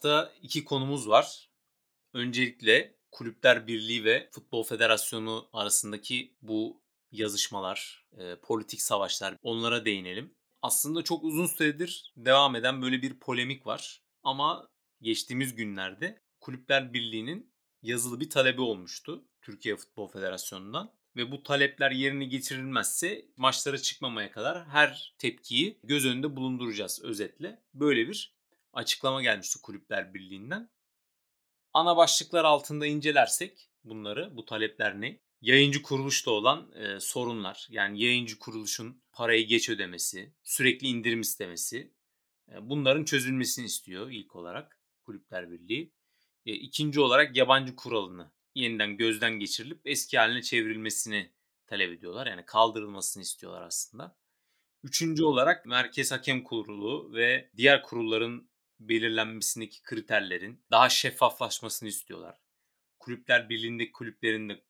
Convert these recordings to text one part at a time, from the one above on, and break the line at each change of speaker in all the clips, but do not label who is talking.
Hafta iki konumuz var. Öncelikle Kulüpler Birliği ve Futbol Federasyonu arasındaki bu yazışmalar, e, politik savaşlar onlara değinelim. Aslında çok uzun süredir devam eden böyle bir polemik var. Ama geçtiğimiz günlerde Kulüpler Birliği'nin yazılı bir talebi olmuştu Türkiye Futbol Federasyonu'ndan ve bu talepler yerine getirilmezse maçlara çıkmamaya kadar her tepkiyi göz önünde bulunduracağız özetle. Böyle bir açıklama gelmişti Kulüpler Birliği'nden. Ana başlıklar altında incelersek bunları, bu talepler ne? Yayıncı kuruluşta olan e, sorunlar. Yani yayıncı kuruluşun parayı geç ödemesi, sürekli indirim istemesi. E, bunların çözülmesini istiyor ilk olarak Kulüpler Birliği. E, ikinci olarak yabancı kuralını yeniden gözden geçirilip eski haline çevrilmesini talep ediyorlar. Yani kaldırılmasını istiyorlar aslında. Üçüncü olarak Merkez Hakem Kurulu ve diğer kurulların belirlenmesindeki kriterlerin daha şeffaflaşmasını istiyorlar. Kulüpler Birliği'ndeki kulüplerin de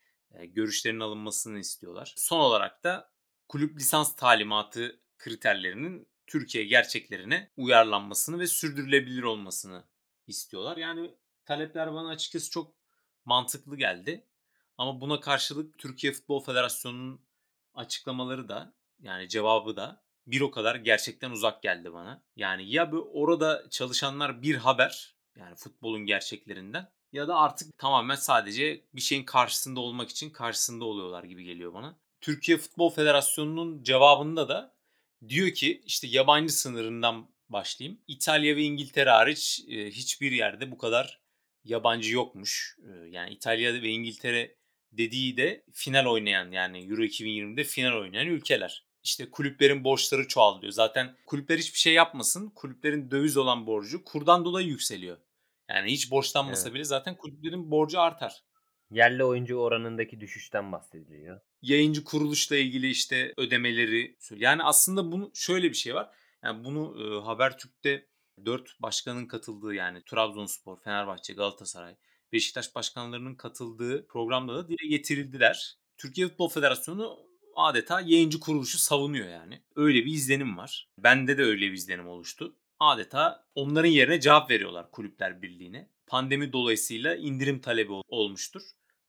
görüşlerinin alınmasını istiyorlar. Son olarak da kulüp lisans talimatı kriterlerinin Türkiye gerçeklerine uyarlanmasını ve sürdürülebilir olmasını istiyorlar. Yani talepler bana açıkçası çok mantıklı geldi. Ama buna karşılık Türkiye Futbol Federasyonu'nun açıklamaları da yani cevabı da bir o kadar gerçekten uzak geldi bana. Yani ya bu orada çalışanlar bir haber yani futbolun gerçeklerinden ya da artık tamamen sadece bir şeyin karşısında olmak için karşısında oluyorlar gibi geliyor bana. Türkiye Futbol Federasyonu'nun cevabında da diyor ki işte yabancı sınırından başlayayım. İtalya ve İngiltere hariç hiçbir yerde bu kadar yabancı yokmuş. Yani İtalya ve İngiltere dediği de final oynayan yani Euro 2020'de final oynayan ülkeler. İşte kulüplerin borçları çoğalıyor. Zaten kulüpler hiçbir şey yapmasın. Kulüplerin döviz olan borcu kurdan dolayı yükseliyor. Yani hiç borçlanmasa evet. bile zaten kulüplerin borcu artar.
Yerli oyuncu oranındaki düşüşten bahsediliyor.
Yayıncı kuruluşla ilgili işte ödemeleri. Yani aslında bunu şöyle bir şey var. Yani bunu e, Habertürk'te 4 başkanın katıldığı yani Trabzonspor, Fenerbahçe, Galatasaray, Beşiktaş başkanlarının katıldığı programda da dile getirildiler. Türkiye Futbol Federasyonu adeta yayıncı kuruluşu savunuyor yani. Öyle bir izlenim var. Bende de öyle bir izlenim oluştu. Adeta onların yerine cevap veriyorlar Kulüpler Birliği'ne. Pandemi dolayısıyla indirim talebi olmuştur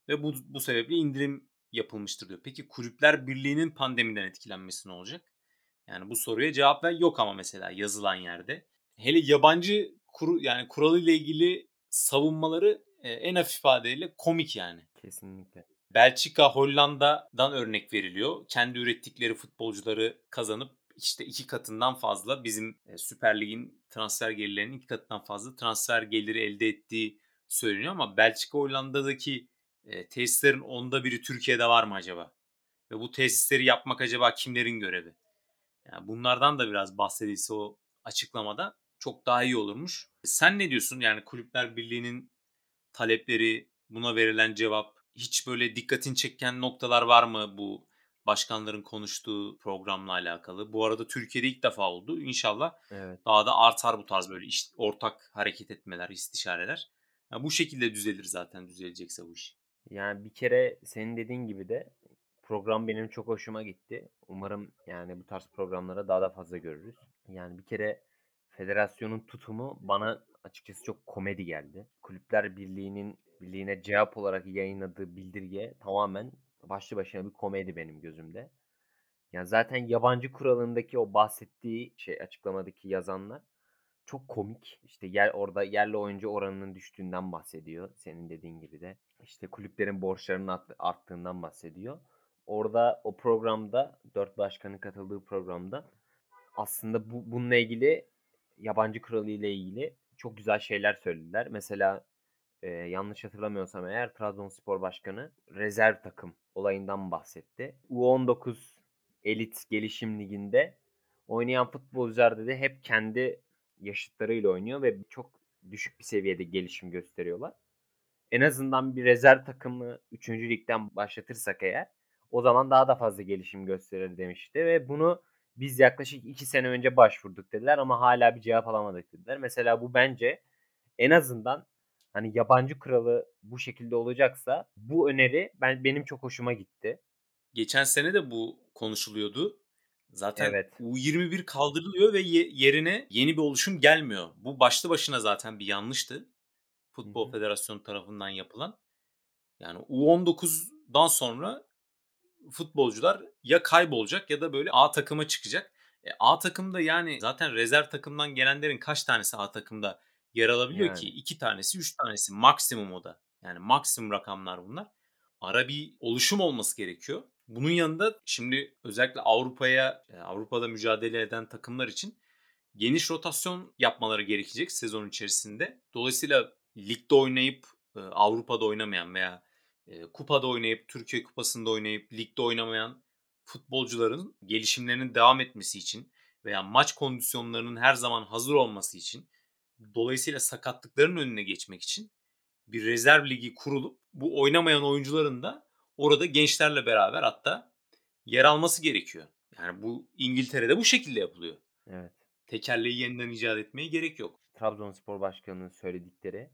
ve bu, bu sebeple indirim yapılmıştır diyor. Peki Kulüpler Birliği'nin pandemiden etkilenmesi ne olacak? Yani bu soruya cevap ver yok ama mesela yazılan yerde hele yabancı kuru yani kuralıyla ilgili savunmaları e, en hafif ifadeyle komik yani.
Kesinlikle.
Belçika, Hollanda'dan örnek veriliyor. Kendi ürettikleri futbolcuları kazanıp işte iki katından fazla bizim e, Süper Lig'in transfer gelirlerinin iki katından fazla transfer geliri elde ettiği söyleniyor ama Belçika Hollanda'daki e, tesislerin onda biri Türkiye'de var mı acaba? Ve bu tesisleri yapmak acaba kimlerin görevi? Yani bunlardan da biraz bahsedilse o açıklamada çok daha iyi olurmuş. Sen ne diyorsun? Yani Kulüpler Birliği'nin talepleri, buna verilen cevap hiç böyle dikkatin çeken noktalar var mı bu başkanların konuştuğu programla alakalı? Bu arada Türkiye'de ilk defa oldu. İnşallah evet. daha da artar bu tarz böyle iş, ortak hareket etmeler, istişareler. Yani bu şekilde düzelir zaten düzelecekse bu iş.
Yani bir kere senin dediğin gibi de program benim çok hoşuma gitti. Umarım yani bu tarz programlara daha da fazla görürüz. Yani bir kere federasyonun tutumu bana açıkçası çok komedi geldi. Kulüpler Birliği'nin birliğine cevap olarak yayınladığı bildirge tamamen başlı başına bir komedi benim gözümde. Yani zaten yabancı kuralındaki o bahsettiği şey açıklamadaki yazanlar çok komik. İşte yer orada yerli oyuncu oranının düştüğünden bahsediyor. Senin dediğin gibi de. İşte kulüplerin borçlarının arttığından bahsediyor. Orada o programda dört başkanın katıldığı programda aslında bu bununla ilgili yabancı kuralı ile ilgili çok güzel şeyler söylediler. Mesela e, yanlış hatırlamıyorsam eğer Trabzonspor Başkanı rezerv takım olayından bahsetti. U19 elit gelişim liginde oynayan futbolcular dedi hep kendi yaşıtlarıyla oynuyor ve çok düşük bir seviyede gelişim gösteriyorlar. En azından bir rezerv takımı 3. ligden başlatırsak eğer o zaman daha da fazla gelişim gösterir demişti ve bunu biz yaklaşık 2 sene önce başvurduk dediler ama hala bir cevap alamadık dediler. Mesela bu bence en azından hani yabancı kralı bu şekilde olacaksa bu öneri ben benim çok hoşuma gitti.
Geçen sene de bu konuşuluyordu. Zaten
Evet.
U21 kaldırılıyor ve ye- yerine yeni bir oluşum gelmiyor. Bu başlı başına zaten bir yanlıştı. Futbol
Hı hı.
Federasyonu tarafından yapılan. Yani U19'dan sonra futbolcular ya kaybolacak ya da böyle A takıma çıkacak. E, A takımda yani zaten rezerv takımdan gelenlerin kaç tanesi A takımda yer alabiliyor ki?
Yani.
İki tanesi, üç tanesi maksimum o da. Yani maksimum rakamlar bunlar. Ara bir oluşum olması gerekiyor. Bunun yanında şimdi özellikle Avrupa'ya, e, Avrupa'da mücadele eden takımlar için geniş rotasyon yapmaları gerekecek sezon içerisinde. Dolayısıyla ligde oynayıp e, Avrupa'da oynamayan veya e, kupada oynayıp Türkiye Kupası'nda oynayıp ligde oynamayan futbolcuların gelişimlerinin devam etmesi için veya maç kondisyonlarının her zaman hazır olması için dolayısıyla sakatlıkların önüne geçmek için bir rezerv ligi kurulup bu oynamayan oyuncuların da orada gençlerle beraber hatta yer alması gerekiyor. Yani bu İngiltere'de bu şekilde yapılıyor.
Evet.
Tekerleği yeniden icat etmeye gerek yok.
Trabzonspor Başkanı'nın söyledikleri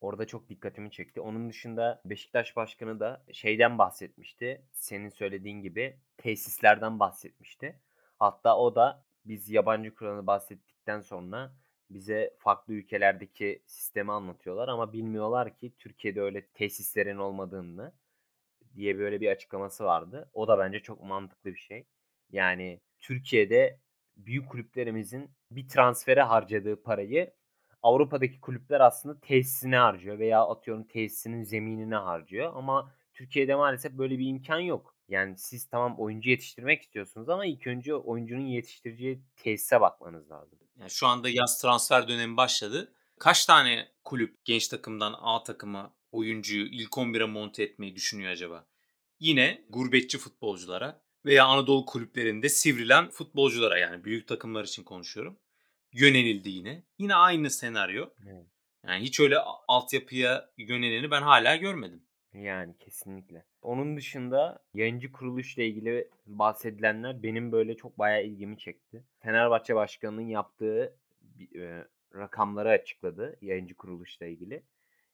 orada çok dikkatimi çekti. Onun dışında Beşiktaş Başkanı da şeyden bahsetmişti. Senin söylediğin gibi tesislerden bahsetmişti. Hatta o da biz yabancı kuralı bahsettikten sonra bize farklı ülkelerdeki sistemi anlatıyorlar ama bilmiyorlar ki Türkiye'de öyle tesislerin olmadığını diye böyle bir açıklaması vardı. O da bence çok mantıklı bir şey. Yani Türkiye'de büyük kulüplerimizin bir transfere harcadığı parayı Avrupa'daki kulüpler aslında tesisine harcıyor veya atıyorum tesisinin zeminine harcıyor ama Türkiye'de maalesef böyle bir imkan yok. Yani siz tamam oyuncu yetiştirmek istiyorsunuz ama ilk önce oyuncunun yetiştireceği tesise bakmanız lazım.
Yani şu anda yaz transfer dönemi başladı. Kaç tane kulüp genç takımdan A takıma oyuncuyu ilk 11'e monte etmeyi düşünüyor acaba? Yine gurbetçi futbolculara veya Anadolu kulüplerinde sivrilen futbolculara yani büyük takımlar için konuşuyorum. Yönelildi yine. Yine aynı senaryo.
Evet.
Yani hiç öyle altyapıya yöneleni ben hala görmedim.
Yani kesinlikle. Onun dışında yayıncı kuruluşla ilgili bahsedilenler benim böyle çok bayağı ilgimi çekti. Fenerbahçe Başkanı'nın yaptığı rakamları açıkladı yayıncı kuruluşla ilgili.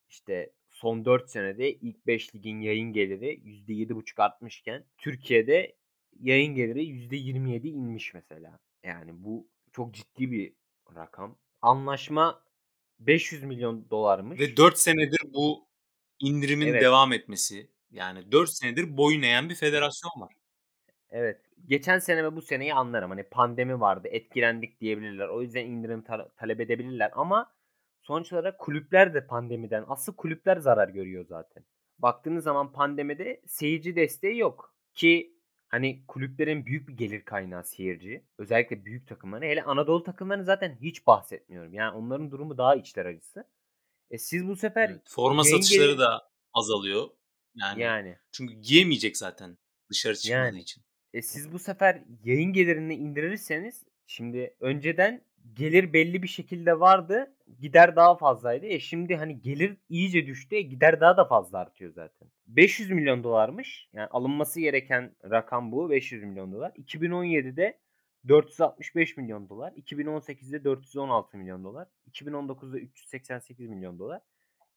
İşte son 4 senede ilk 5 ligin yayın geliri %7,5 artmışken Türkiye'de yayın geliri %27 inmiş mesela. Yani bu çok ciddi bir rakam. Anlaşma 500 milyon dolarmış.
Ve 4 senedir bu indirimin
Evet.
devam etmesi. Yani 4 senedir boyun eğen bir federasyon var.
Evet. Geçen sene ve bu seneyi anlarım. Hani pandemi vardı, etkilendik diyebilirler. O yüzden indirim ta- talep edebilirler ama sonuç olarak kulüpler de pandemiden, asıl kulüpler zarar görüyor zaten. Baktığınız zaman pandemide seyirci desteği yok ki hani kulüplerin büyük bir gelir kaynağı seyirci. Özellikle büyük takımları. Hele Anadolu takımlarını zaten hiç bahsetmiyorum. Yani onların durumu daha içler acısı. E siz bu sefer
Evet, forma
yayın
satışları da azalıyor. Yani,
yani
çünkü giyemeyecek zaten dışarı çıkmadığı
Yani.
için.
E siz bu sefer yayın gelirini indirirseniz şimdi önceden gelir belli bir şekilde vardı. Gider daha fazlaydı. E şimdi hani gelir iyice düştü. E gider daha da fazla artıyor zaten. 500 milyon dolarmış. Yani alınması gereken rakam bu. 500 milyon dolar. 2017'de 465 milyon dolar. 2018'de 416 milyon dolar. 2019'da 388 milyon dolar.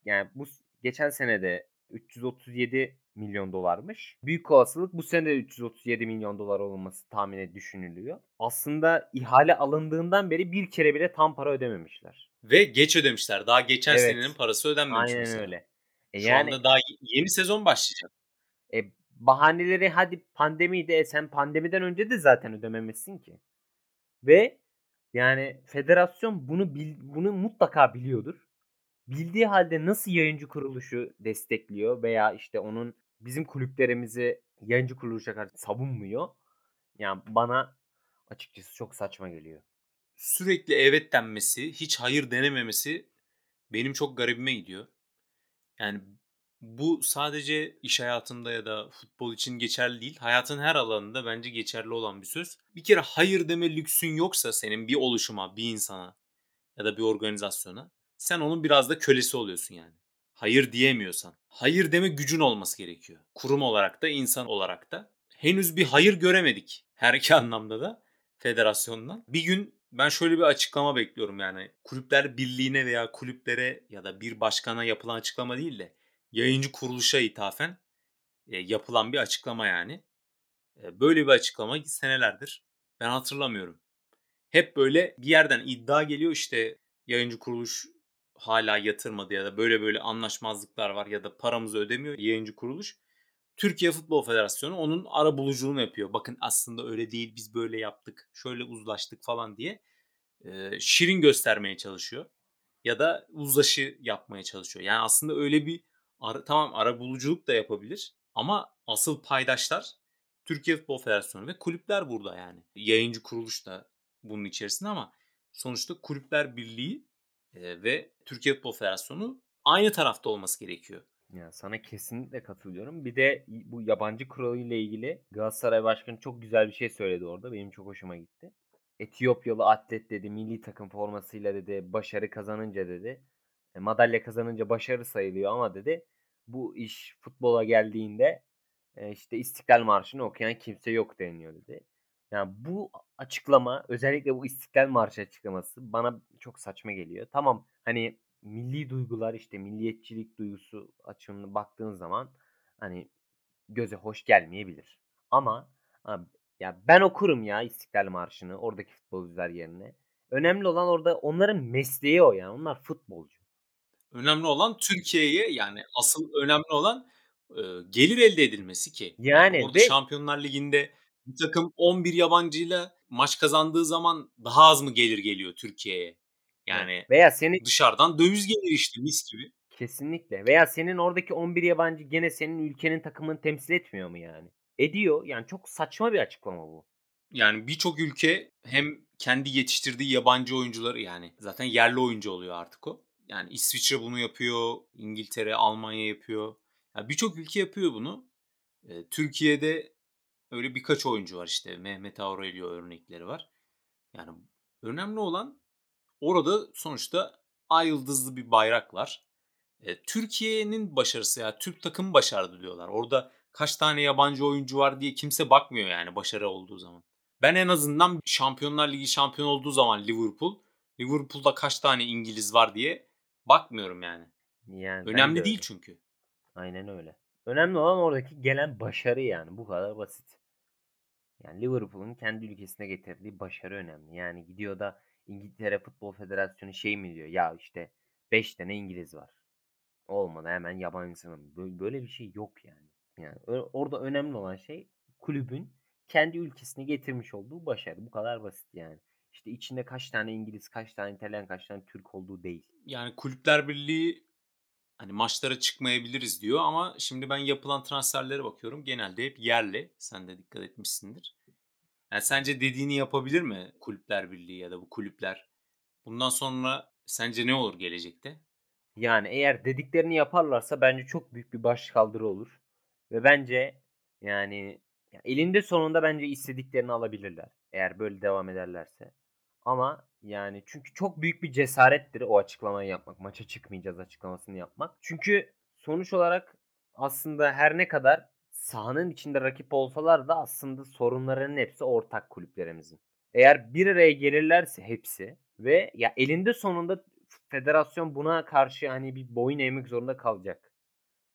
Yani bu geçen senede 337 milyon dolarmış. Büyük olasılık bu sene de 337 milyon dolar olması tahmini düşünülüyor. Aslında ihale alındığından beri bir kere bile tam para ödememişler.
Ve geç ödemişler. Daha geçen
Evet.
senenin parası ödenmemiş
Aynen
mesela.
öyle. E
Şu
yani
anda daha yeni sezon başlayacak.
e, bahaneleri hadi pandemiydi. E sen pandemiden önce de zaten ödememişsin ki. Ve yani federasyon bunu bil, bunu mutlaka biliyordur. Bildiği halde nasıl yayıncı kuruluşu destekliyor veya işte onun bizim kulüplerimizi yayıncı kuruluşa karşı savunmuyor. Yani bana açıkçası çok saçma geliyor.
Sürekli evet denmesi, hiç hayır denememesi benim çok garibime gidiyor. Yani bu sadece iş hayatında ya da futbol için geçerli değil. Hayatın her alanında bence geçerli olan bir söz. Bir kere hayır deme lüksün yoksa senin bir oluşuma, bir insana ya da bir organizasyona sen onun biraz da kölesi oluyorsun yani. Hayır diyemiyorsan. Hayır deme gücün olması gerekiyor. Kurum olarak da insan olarak da. Henüz bir hayır göremedik her iki anlamda da federasyondan. Bir gün ben şöyle bir açıklama bekliyorum yani. Kulüpler Birliği'ne veya kulüplere ya da bir başkana yapılan açıklama değil de yayıncı kuruluşa ithafen e, yapılan bir açıklama yani. E, böyle bir açıklama senelerdir Ben hatırlamıyorum. Hep böyle bir yerden iddia geliyor işte yayıncı kuruluş hala yatırmadı ya da böyle böyle anlaşmazlıklar var ya da paramızı ödemiyor yayıncı kuruluş. Türkiye Futbol Federasyonu onun ara buluculuğunu yapıyor. Bakın aslında öyle değil biz böyle yaptık şöyle uzlaştık falan diye e, şirin göstermeye çalışıyor. Ya da uzlaşı yapmaya çalışıyor. Yani aslında öyle bir ara, tamam ara buluculuk da yapabilir ama asıl paydaşlar Türkiye Futbol Federasyonu ve kulüpler burada yani. Yayıncı kuruluş da bunun içerisinde ama sonuçta Kulüpler Birliği e, ve Türkiye Futbol Federasyonu aynı tarafta olması gerekiyor.
Ya sana kesinlikle katılıyorum. Bir de bu yabancı kuralı ile ilgili Galatasaray Başkanı çok güzel bir şey söyledi orada. Benim çok hoşuma gitti. Etiyopyalı atlet dedi, milli takım formasıyla dedi, başarı kazanınca dedi, madalya kazanınca başarı sayılıyor ama dedi bu iş futbola geldiğinde e, işte İstiklal Marşı'nı okuyan kimse yok deniyor dedi. Yani bu açıklama özellikle bu İstiklal Marşı açıklaması bana çok saçma geliyor. Tamam hani milli duygular işte milliyetçilik duygusu açımına baktığın zaman hani göze hoş gelmeyebilir. Ama ya ben okurum ya İstiklal Marşı'nı oradaki futbolcular yerine. Önemli olan orada onların mesleği o yani. Onlar futbolcu.
Önemli olan Türkiye'ye yani asıl önemli olan e, gelir elde edilmesi ki.
Yani,
orada
ve...
Şampiyonlar Ligi'nde bir takım 11 yabancıyla maç kazandığı zaman daha az mı gelir geliyor Türkiye'ye? Yani veya senin dışarıdan döviz gelir işte mis gibi.
Kesinlikle. Veya senin oradaki 11 yabancı gene senin ülkenin takımını temsil etmiyor mu yani? Ediyor. Yani çok saçma bir açıklama bu.
Yani birçok ülke hem kendi yetiştirdiği yabancı oyuncuları yani zaten yerli oyuncu oluyor artık o. Yani İsviçre bunu yapıyor, İngiltere, Almanya yapıyor. Yani birçok ülke yapıyor bunu. Ee, Türkiye'de öyle birkaç oyuncu var işte. Mehmet Aurelio örnekleri var. Yani önemli olan orada sonuçta ay yıldızlı bir bayrak var. E, Türkiye'nin başarısı ya Türk takımı başardı diyorlar. Orada kaç tane yabancı oyuncu var diye kimse bakmıyor yani başarı olduğu zaman. Ben en azından Şampiyonlar Ligi şampiyon olduğu zaman Liverpool, Liverpool'da kaç tane İngiliz var diye bakmıyorum yani. Yani Önemli de değil çünkü.
Aynen öyle. Önemli olan oradaki gelen başarı yani. Bu kadar basit. Yani Liverpool'un kendi ülkesine getirdiği başarı önemli. Yani gidiyor da İngiltere Futbol Federasyonu şey mi diyor? Ya işte 5 tane İngiliz var. Olmadı hemen yabancısının. Böyle bir şey yok yani. Yani orada önemli olan şey kulübün kendi ülkesine getirmiş olduğu başarı. Bu kadar basit yani. İşte içinde kaç tane İngiliz, kaç tane İtalyan, kaç tane Türk olduğu değil.
Yani Kulüpler Birliği hani maçlara çıkmayabiliriz diyor ama şimdi ben yapılan transferlere bakıyorum. Genelde hep yerli. Sen de dikkat etmişsindir. Yani sence dediğini yapabilir mi Kulüpler Birliği ya da bu kulüpler? Bundan sonra sence ne olur gelecekte?
Yani eğer dediklerini yaparlarsa bence çok büyük bir baş kaldırı olur. Ve bence yani elinde sonunda bence istediklerini alabilirler. Eğer böyle devam ederlerse. Ama yani çünkü çok büyük bir cesarettir o açıklamayı yapmak. Maça çıkmayacağız açıklamasını yapmak. Çünkü sonuç olarak aslında her ne kadar sahanın içinde rakip olsalar da aslında sorunlarının hepsi ortak kulüplerimizin. Eğer bir araya gelirlerse hepsi ve ya elinde sonunda federasyon buna karşı hani bir boyun eğmek zorunda kalacak.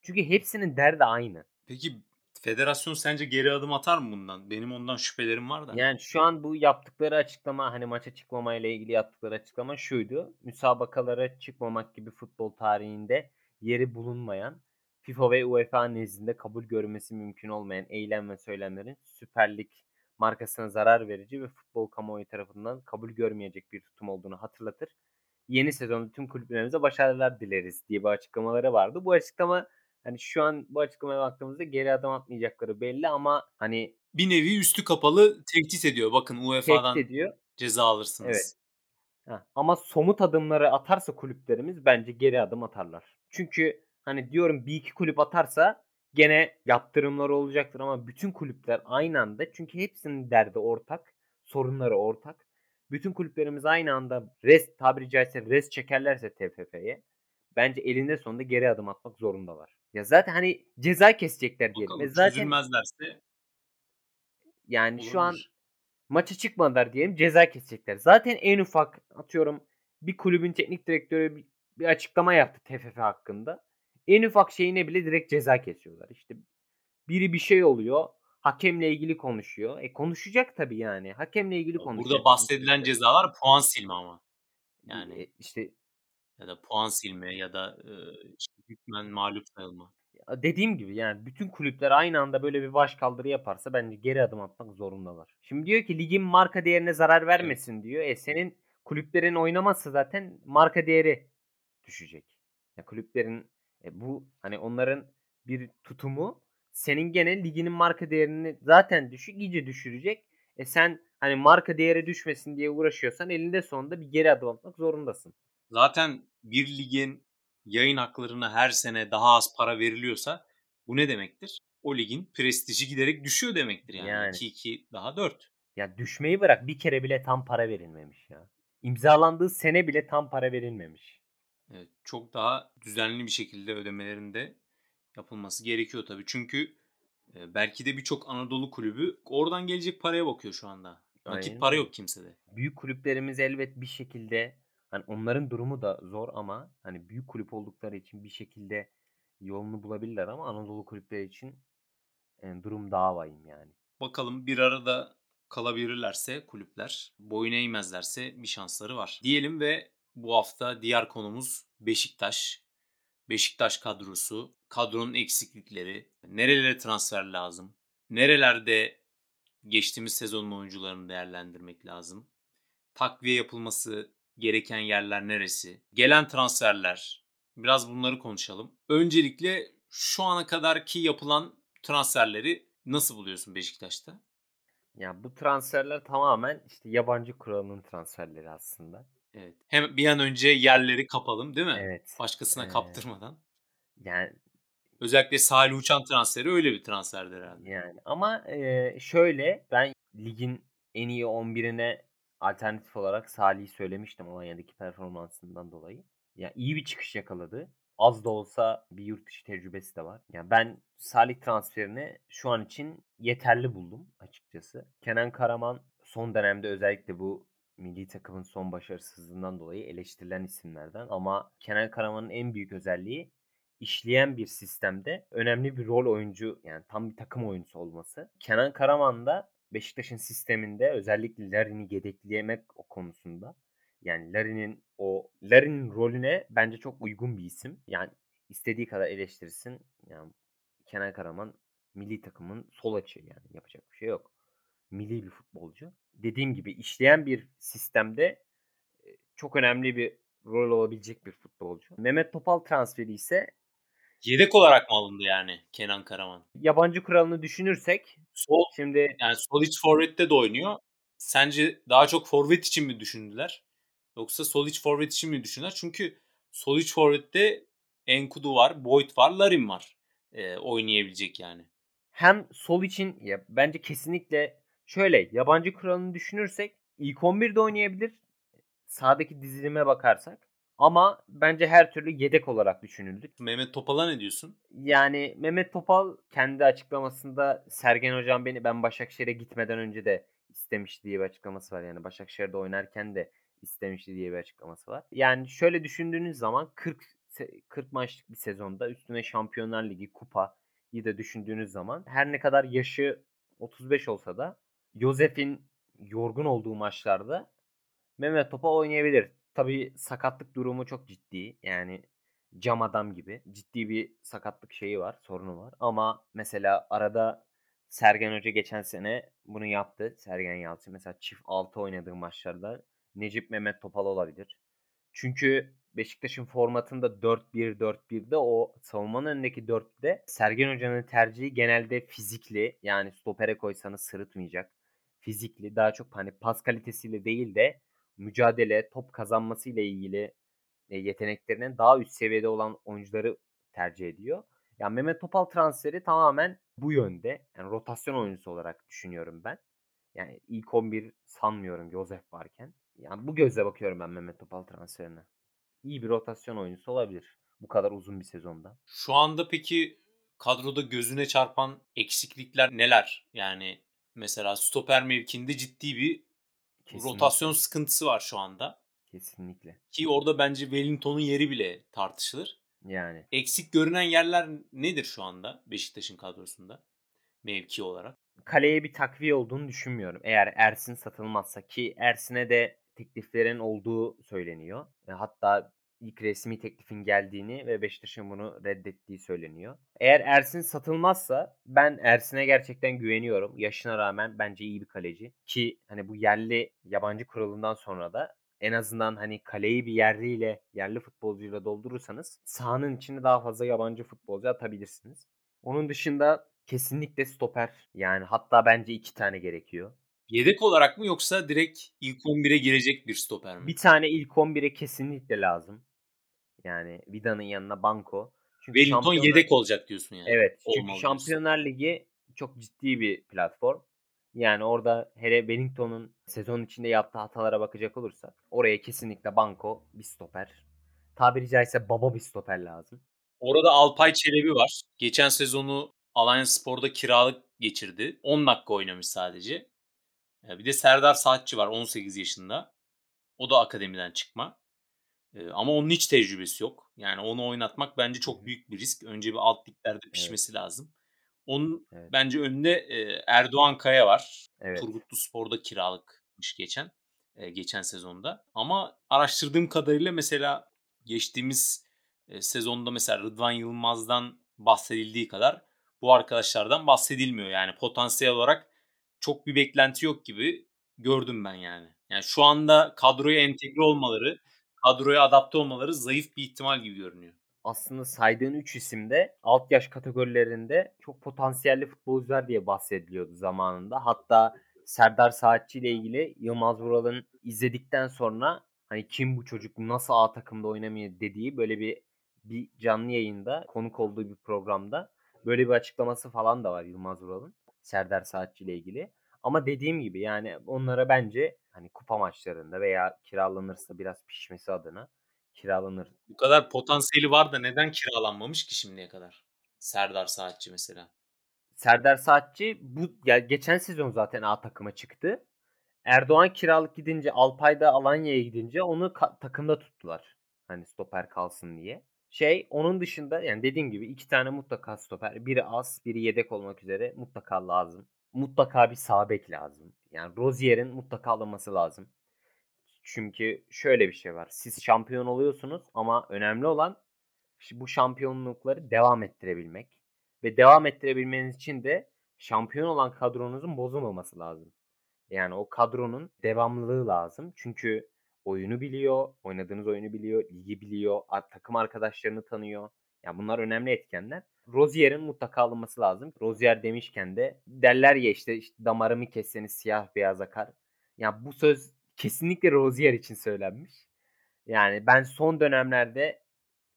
Çünkü hepsinin derdi aynı.
Peki federasyon sence geri adım atar mı bundan? Benim ondan şüphelerim var da.
Yani şu an bu yaptıkları açıklama hani maça çıkmamayla ilgili yaptıkları açıklama şuydu. Müsabakalara çıkmamak gibi futbol tarihinde yeri bulunmayan FIFA ve UEFA nezdinde kabul görmesi mümkün olmayan eylem ve söylemlerin Süper Lig markasına zarar verici ve futbol kamuoyu tarafından kabul görmeyecek bir tutum olduğunu hatırlatır. Yeni sezonda tüm kulüplerimize başarılar dileriz diye bir açıklamaları vardı. Bu açıklama hani şu an bu açıklamaya baktığımızda geri adım atmayacakları belli ama hani
bir nevi üstü kapalı tehdit ediyor. Bakın UEFA'dan tehdit ediyor. ceza alırsınız. Evet.
Ha, ama somut adımları atarsa kulüplerimiz bence geri adım atarlar. Çünkü hani diyorum bir iki kulüp atarsa gene yaptırımlar olacaktır ama bütün kulüpler aynı anda çünkü hepsinin derdi ortak, sorunları ortak. Bütün kulüplerimiz aynı anda res tabiri caizse res çekerlerse TFF'ye bence elinde sonunda geri adım atmak zorundalar. Ya zaten hani ceza kesecekler diyelim. Bakalım,
e zaten çözülmezlerse
yani olabilir. şu an maça çıkmadılar diyelim ceza kesecekler. Zaten en ufak atıyorum bir kulübün teknik direktörü bir, bir açıklama yaptı TFF hakkında. En ufak şeyine bile direkt ceza kesiyorlar. İşte biri bir şey oluyor. Hakemle ilgili konuşuyor. E konuşacak tabii yani. Hakemle ilgili konuşacak.
Burada bahsedilen cezalar puan silme ama.
Yani
Yani
işte
ya da puan silme ya da e, işte hükmen mağlup sayılma.
Ya dediğim gibi yani bütün kulüpler aynı anda böyle bir başkaldırı yaparsa bence geri adım atmak zorundalar. Şimdi diyor ki ligin marka değerine zarar vermesin diyor. E senin kulüplerin oynamazsa zaten marka değeri düşecek. Ya kulüplerin e bu hani onların bir tutumu senin gene liginin marka değerini zaten düşük iyice düşürecek. E sen hani marka değeri düşmesin diye uğraşıyorsan elinde sonunda bir geri adım atmak zorundasın.
Zaten bir ligin yayın haklarına her sene daha az para veriliyorsa bu ne demektir? O ligin prestiji giderek düşüyor demektir yani.
Yani.
2-2 daha 4.
Ya düşmeyi bırak bir kere bile tam para verilmemiş ya. İmzalandığı sene bile tam para verilmemiş.
Evet, çok daha düzenli bir şekilde ödemelerin de yapılması gerekiyor tabii. Çünkü e, belki de birçok Anadolu kulübü oradan gelecek paraya bakıyor şu anda. Nakit
Aynen
para yok kimsede.
Büyük kulüplerimiz elbet bir şekilde hani onların durumu da zor ama hani büyük kulüp oldukları için bir şekilde yolunu bulabilirler ama Anadolu kulüpleri için e, durum daha vahim yani.
Bakalım bir arada kalabilirlerse kulüpler, boyun eğmezlerse bir şansları var. Diyelim ve bu hafta diğer konumuz Beşiktaş. Beşiktaş kadrosu, kadronun eksiklikleri, nerelere transfer lazım, nerelerde geçtiğimiz sezonun oyuncularını değerlendirmek lazım, takviye yapılması gereken yerler neresi, gelen transferler, biraz bunları konuşalım. Öncelikle şu ana kadarki yapılan transferleri nasıl buluyorsun Beşiktaş'ta?
Ya bu transferler tamamen işte yabancı kuralının transferleri aslında.
Evet. Hem bir an önce yerleri kapalım değil mi?
Evet.
Başkasına
Ee,
kaptırmadan.
Yani
Özellikle Salih Uçan transferi öyle bir transferdir herhalde.
Yani ama e, şöyle ben ligin en iyi 11'ine alternatif olarak Salih'i söylemiştim Alanya'daki performansından dolayı. Ya iyi bir çıkış yakaladı. Az da olsa bir yurt dışı tecrübesi de var. Ya ben Salih transferini şu an için yeterli buldum açıkçası. Kenan Karaman son dönemde özellikle bu milli takımın son başarısızlığından dolayı eleştirilen isimlerden ama Kenan Karaman'ın en büyük özelliği işleyen bir sistemde önemli bir rol oyuncu yani tam bir takım oyuncusu olması. Kenan Karaman da Beşiktaş'ın sisteminde özellikle Larin'i yedekleyemek o konusunda yani Larin'in o Larin'in rolüne bence çok uygun bir isim. Yani istediği kadar eleştirsin. Yani Kenan Karaman milli takımın sol açığı yani yapacak bir şey yok. Milli bir futbolcu. Dediğim gibi işleyen bir sistemde e, çok önemli bir rol olabilecek bir futbolcu. Mehmet Topal transferi ise
Yedek olarak mı alındı yani Kenan Karaman?
yabancı kuralını düşünürsek
Sol
şimdi
yani sol iç forvette de oynuyor. Sence daha çok forvet için mi düşündüler? Yoksa sol iç forvet için mi düşündüler? Çünkü sol iç forvette Enkudu var, Boyd var, Larin var. Ee, oynayabilecek yani.
hem sol için ya bence kesinlikle şöyle yabancı kuralını düşünürsek ilk 11'de oynayabilir. Sağdaki dizilime bakarsak. Ama bence her türlü yedek olarak düşünüldü.
Mehmet Topal'a ne diyorsun?
Yani Mehmet Topal kendi açıklamasında Sergen Hocam beni ben Başakşehir'e gitmeden önce de istemişti diye bir açıklaması var. Yani Başakşehir'de oynarken de istemişti diye bir açıklaması var. Yani şöyle düşündüğünüz zaman 40 se- 40 maçlık bir sezonda üstüne Şampiyonlar Ligi, kupayı da düşündüğünüz zaman her ne kadar yaşı 35 olsa da Josef'in yorgun olduğu maçlarda Mehmet Topal oynayabilir. Tabii sakatlık durumu çok ciddi. Yani cam adam gibi. Ciddi bir sakatlık şeyi var, sorunu var. Ama mesela arada Sergen Hoca geçen sene bunu yaptı. Sergen Yalçın mesela çift 6 oynadığı maçlarda Necip Mehmet Topal olabilir. Çünkü Beşiktaş'ın formatında 4-1-4-1'de o savunmanın önündeki 4'te Sergen Hoca'nın tercihi genelde fizikli. Yani stopere koysanız sırıtmayacak. Fizikli. Daha çok hani pas kalitesiyle değil de mücadele, top kazanması ile ilgili e, yeteneklerinin daha üst seviyede olan oyuncuları tercih ediyor. Yani Mehmet Topal transferi tamamen bu yönde. Yani rotasyon oyuncusu olarak düşünüyorum ben. Yani ilk 11 sanmıyorum Josef varken. Yani bu gözle bakıyorum ben Mehmet Topal transferine. İyi bir rotasyon oyuncusu olabilir. Bu kadar uzun bir sezonda.
Şu anda peki kadroda gözüne çarpan eksiklikler neler? Yani mesela stoper mevkinde ciddi bir
Kesinlikle.
rotasyon sıkıntısı var şu anda.
Kesinlikle.
Ki orada bence Wellington'un yeri bile tartışılır.
Yani
Eksik görünen yerler nedir şu anda Beşiktaş'ın kadrosunda mevki olarak?
kaleye bir takviye olduğunu düşünmüyorum. Eğer Ersin satılmazsa ki Ersin'e de tekliflerin olduğu söyleniyor. E, hatta ilk resmi teklifin geldiğini ve Beşiktaş'ın bunu reddettiği söyleniyor. Eğer Ersin satılmazsa ben Ersin'e gerçekten güveniyorum. Yaşına rağmen bence iyi bir kaleci. Ki hani bu yerli yabancı kuralından sonra da en azından hani kaleyi bir yerliyle, yerli futbolcuyla doldurursanız sahanın içine daha fazla yabancı futbolcu atabilirsiniz. Onun dışında kesinlikle stoper. Yani hatta bence iki tane gerekiyor.
Yedek olarak mı yoksa direkt ilk 11'e girecek bir stoper mi?
Bir tane ilk 11'e kesinlikle lazım. Yani Vida'nın yanına Banko.
Çünkü Wellington Şampiyonlar... yedek olacak diyorsun yani.
Evet. Çünkü Olmalı Şampiyonlar diyorsun. Ligi çok ciddi bir platform. Yani orada hele Wellington'un sezon içinde yaptığı hatalara bakacak olursak oraya kesinlikle Banko bir stoper. Tabiri caizse baba bir stoper lazım.
Orada Alpay Çelebi var. Geçen sezonu Alanya Spor'da kiralık geçirdi. 10 dakika oynamış sadece. Bir de Serdar Saatçi var 18 yaşında. O da akademiden çıkma. Ama onun hiç tecrübesi yok. Yani onu oynatmak bence çok büyük bir risk. Önce bir alt liglerde pişmesi evet. lazım. Onun evet. bence önünde Erdoğan Kaya var. Evet. Turgutlu Spor'da kiralıkmış geçen geçen sezonda. Ama araştırdığım kadarıyla mesela geçtiğimiz sezonda mesela Rıdvan Yılmaz'dan bahsedildiği kadar bu arkadaşlardan bahsedilmiyor. Yani potansiyel olarak çok bir beklenti yok gibi gördüm ben yani. Yani şu anda kadroya entegre olmaları, kadroya adapte olmaları zayıf bir ihtimal gibi görünüyor.
Aslında saydığın 3 isimde alt yaş kategorilerinde çok potansiyelli futbolcular diye bahsediliyordu zamanında. Hatta Serdar Saatçi ile ilgili Yılmaz Vural'ın izledikten sonra hani kim bu çocuk nasıl A takımda oynamıyor dediği böyle bir bir canlı yayında konuk olduğu bir programda böyle bir açıklaması falan da var Yılmaz Vural'ın. Serdar Saatçi ile ilgili. Ama dediğim gibi yani onlara bence hani kupa maçlarında veya kiralanırsa biraz pişmesi adına kiralanır.
Bu kadar potansiyeli var da neden kiralanmamış ki şimdiye kadar? Serdar Saatçi mesela.
Serdar Saatçi bu ya geçen sezon zaten A takıma çıktı. Erdoğan kiralık gidince Alpay da Alanya'ya gidince onu ka- takımda tuttular. Hani stoper kalsın diye. Şey onun dışında yani dediğim gibi iki tane mutlaka stoper. Biri az, biri yedek olmak üzere mutlaka lazım. Mutlaka bir sağ bek lazım. Yani Rozier'in mutlaka alınması lazım. Çünkü şöyle bir şey var. Siz şampiyon oluyorsunuz ama önemli olan bu şampiyonlukları devam ettirebilmek. Ve devam ettirebilmeniz için de şampiyon olan kadronuzun bozulmaması lazım. Yani o kadronun devamlılığı lazım. Çünkü oyunu biliyor, oynadığınız oyunu biliyor, ligi biliyor, takım arkadaşlarını tanıyor. Yani bunlar önemli etkenler. Rozier'in mutlaka alınması lazım. Rozier demişken de derler ya işte, işte damarımı kesseniz siyah beyaz akar. Yani bu söz kesinlikle Rozier için söylenmiş. Yani ben son dönemlerde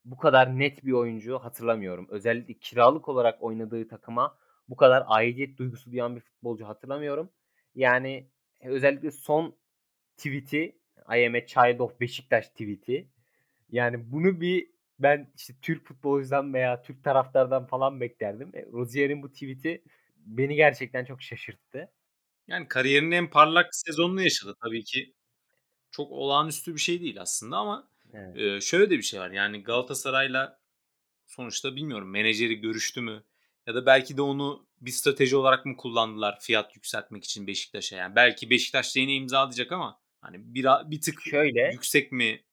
bu kadar net bir oyuncu hatırlamıyorum. Özellikle kiralık olarak oynadığı takıma bu kadar aidiyet duygusu duyan bir futbolcu hatırlamıyorum. Yani özellikle son tweet'i I am a child of Beşiktaş tweet'i. Yani bunu bir ben işte Türk futbolcudan veya Türk taraftardan falan beklerdim. E, Rozier'in bu tweet'i beni gerçekten çok şaşırttı.
Yani kariyerinin en parlak sezonunu yaşadı tabii ki. Çok olağanüstü bir şey değil aslında ama evet. e, şöyle de bir şey var. Yani Galatasaray'la sonuçta bilmiyorum menajeri görüştü mü? Ya da belki de onu bir strateji olarak mı kullandılar fiyat yükseltmek için Beşiktaş'a? Yani belki Beşiktaş yine imzalayacak ama hani bir, bir tık Şöyle, yüksek mi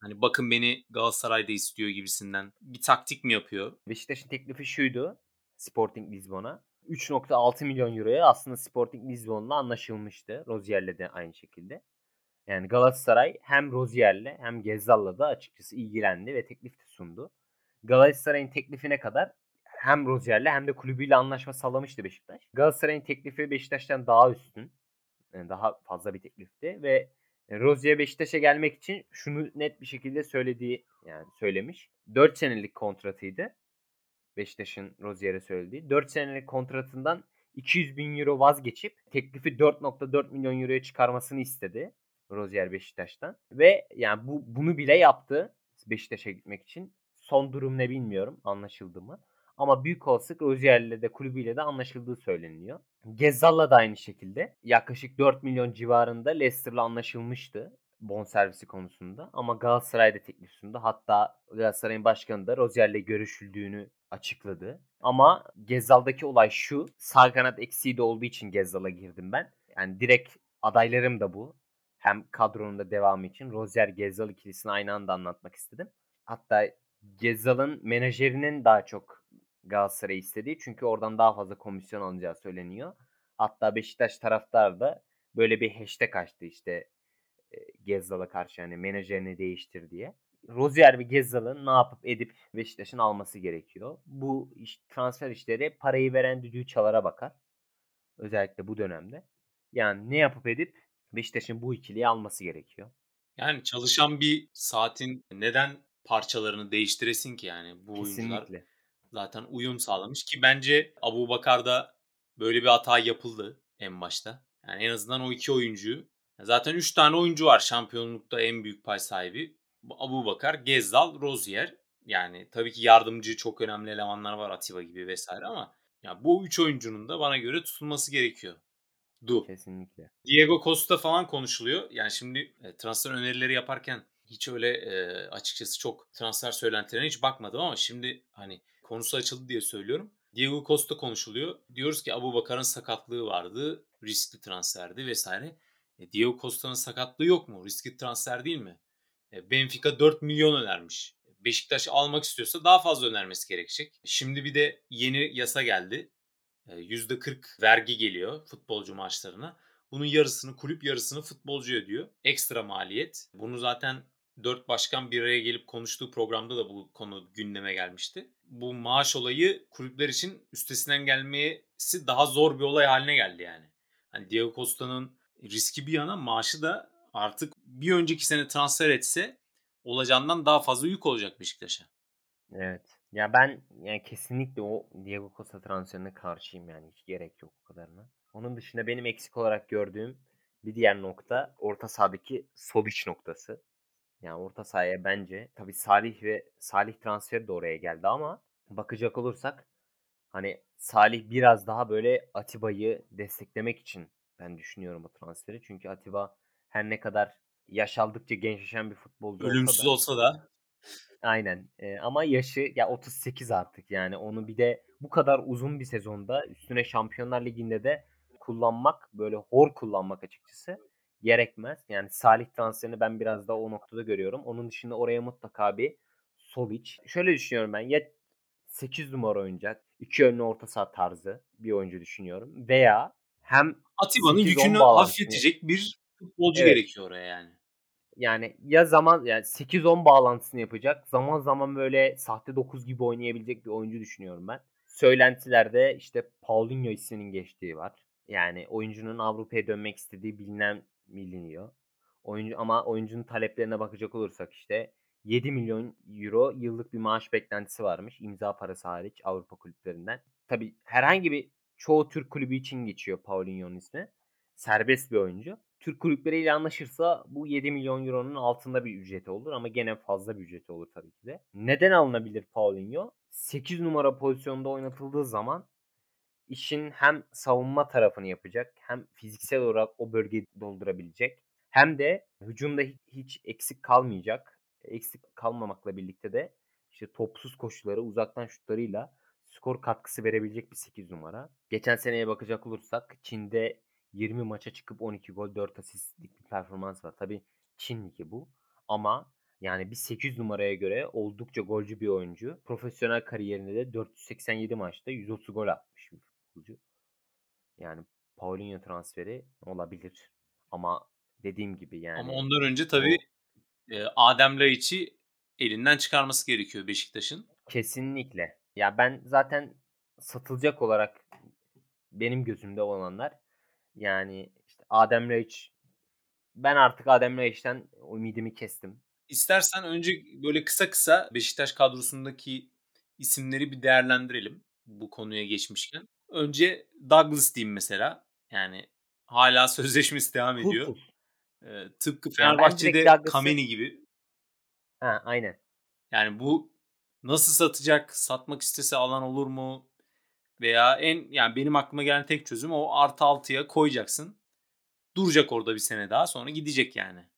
Hani bakın beni Galatasaray'da istiyor gibisinden bir taktik mi yapıyor?
Beşiktaş'ın teklifi şuydu Sporting Lisbon'a. 3.6 milyon euroya aslında Sporting Lisbon'la anlaşılmıştı. Rozier'le de aynı şekilde. Yani Galatasaray hem Rozier'le hem Gezzal'la da açıkçası ilgilendi ve teklif de sundu. Galatasaray'ın teklifine kadar hem Rozier'le hem de kulübüyle anlaşma sağlamıştı Beşiktaş. Galatasaray'ın teklifi Beşiktaş'tan daha üstün. Daha fazla bir teklifti ve Rozier Beşiktaş'a gelmek için şunu net bir şekilde söylediği yani söylemiş. 4 senelik kontratıydı. Beşiktaş'ın Rozier'e söylediği. 4 senelik kontratından 200 bin euro vazgeçip teklifi 4.4 milyon euroya çıkarmasını istedi. Rozier Beşiktaş'tan. Ve yani bu bunu bile yaptı Beşiktaş'a gitmek için. Son durum ne bilmiyorum anlaşıldı mı. Ama büyük olasılık Rozier'le de kulübüyle de anlaşıldığı söyleniyor. Gezzal'la da aynı şekilde yaklaşık 4 milyon civarında Leicester'la anlaşılmıştı. bonservisi konusunda ama Galatasaray da teklif sundu. Hatta Galatasaray'ın başkanı da Rozier'le görüşüldüğünü açıkladı. Ama Gezzal'daki olay şu. Sağ kanat eksiği de olduğu için Gezzal'a girdim ben. Yani direkt adaylarım da bu. Hem kadronun da devamı için Rozier Gezzal ikilisini aynı anda anlatmak istedim. Hatta Gezzal'ın menajerinin daha çok Galatasaray istediği. Çünkü oradan daha fazla komisyon alacağı söyleniyor. Hatta Beşiktaş taraftar da böyle bir hashtag açtı işte e, Gezzal'a karşı yani menajerini değiştir diye. Rozier ve Gezzal'ın ne yapıp edip Beşiktaş'ın alması gerekiyor. Bu iş, transfer işleri parayı veren düdüğü çalara bakar. Özellikle bu dönemde. Yani ne yapıp edip Beşiktaş'ın bu ikiliyi alması gerekiyor.
Yani çalışan bir saatin neden parçalarını değiştiresin ki yani bu oyuncular
Kesinlikle.
Zaten uyum sağlamış ki bence Abu Bakar'da böyle bir hata yapıldı en başta. Yani en azından o iki oyuncuyu zaten 3 tane oyuncu var şampiyonlukta en büyük pay sahibi. Abu Bakar, Gezzal, Rozier. Yani tabii ki yardımcı çok önemli elemanlar var Atiba gibi vesaire ama ya bu üç oyuncunun da bana göre tutulması gerekiyor. Du.
Kesinlikle.
Diego Costa falan konuşuluyor. Yani şimdi e, transfer önerileri yaparken hiç öyle e, açıkçası çok transfer söylentilerine hiç bakmadım ama şimdi hani konusu açıldı diye söylüyorum. Diego Costa konuşuluyor. Diyoruz ki Abu Bakar'ın sakatlığı vardı. Riskli transferdi vesaire. E, Diego Costa'nın sakatlığı yok mu? Riskli transfer değil mi? E, Benfica 4 milyon önermiş. Beşiktaş almak istiyorsa daha fazla önermesi gerekecek. Şimdi bir de yeni yasa geldi. %40 vergi geliyor futbolcu maaşlarına. Bunun yarısını kulüp yarısını futbolcu ödüyor. Ekstra maliyet. Bunu zaten dört başkan bir araya gelip konuştuğu programda da bu konu gündeme gelmişti. Bu maaş olayı kulüpler için üstesinden gelmesi daha zor bir olay haline geldi yani. Hani Diego Costa'nın riski bir yana maaşı da artık bir önceki sene transfer etse olacağından daha fazla yük olacak Beşiktaş'a.
Evet. Ya ben yani kesinlikle o Diego Costa transferine karşıyım yani hiç gerek yok o kadarına. Onun dışında benim eksik olarak gördüğüm bir diğer nokta orta sahadaki Sobic noktası. Yani orta sahaya bence tabii Salih ve Salih transferi de oraya geldi ama bakacak olursak hani Salih biraz daha böyle Atiba'yı desteklemek için ben düşünüyorum bu transferi. Çünkü Atiba her ne kadar yaş aldıkça gençleşen bir futbolcu
Ölümsüz olsa da, olsa da
Aynen. Eee, ama yaşı ya 38 artık yani onu bir de bu kadar uzun bir sezonda üstüne Şampiyonlar Ligi'nde de kullanmak böyle hor kullanmak açıkçası gerekmez. Yani Salih transferini ben biraz daha o noktada görüyorum. Onun dışında oraya mutlaka bir Solic. Şöyle düşünüyorum ben ya 8 numara oynayacak. iki önlü orta saha tarzı bir oyuncu düşünüyorum. Veya hem
Atiba'nın yükünü hafifletecek bir futbolcu evet. gerekiyor oraya yani.
Yani ya zaman yani 8-10 bağlantısını yapacak. Zaman zaman böyle sahte 9 gibi oynayabilecek bir oyuncu düşünüyorum ben. Söylentilerde işte Paulinho isminin geçtiği var. Yani oyuncunun Avrupa'ya dönmek istediği bilinen biliniyor. Oyuncu ama oyuncunun taleplerine bakacak olursak işte 7 milyon euro yıllık bir maaş beklentisi varmış. imza parası hariç Avrupa kulüplerinden. Tabi herhangi bir çoğu Türk kulübü için geçiyor Paulinho'nun ismi. Serbest bir oyuncu. Türk kulüpleriyle anlaşırsa bu 7 milyon euronun altında bir ücreti olur ama gene fazla bir ücreti olur tabii ki de. Neden alınabilir Paulinho? 8 numara pozisyonda oynatıldığı zaman işin hem savunma tarafını yapacak hem fiziksel olarak o bölgeyi doldurabilecek hem de hücumda hiç eksik kalmayacak. Eksik kalmamakla birlikte de işte topsuz koşuları uzaktan şutlarıyla skor katkısı verebilecek bir 8 numara. Geçen seneye bakacak olursak Çin'de 20 maça çıkıp 12 gol 4 asistlik bir performans var. Tabi Çin ligi bu. Ama yani bir 8 numaraya göre oldukça golcü bir oyuncu. Profesyonel kariyerinde de 487 maçta 130 gol atmış bir futbolcu. Yani Paulinho transferi olabilir. Ama dediğim gibi yani.
Ama ondan önce tabii o... e, Adem Laiç'i elinden çıkarması gerekiyor Beşiktaş'ın.
Kesinlikle. Ya ben zaten satılacak olarak benim gözümde olanlar yani işte Adem Raiç ben artık Adem Raiç'ten ümidimi kestim.
İstersen önce böyle kısa kısa Beşiktaş kadrosundaki isimleri bir değerlendirelim bu konuya geçmişken. Önce Douglas diyeyim mesela. Yani hala sözleşmesi devam ediyor. Ee, tıpkı Fenerbahçe'de yani Kameni gibi.
Ha, aynen.
Yani bu nasıl satacak? Satmak istese alan olur mu? Veya en yani benim aklıma gelen tek çözüm o artı altıya koyacaksın. Duracak orada bir sene daha sonra gidecek yani.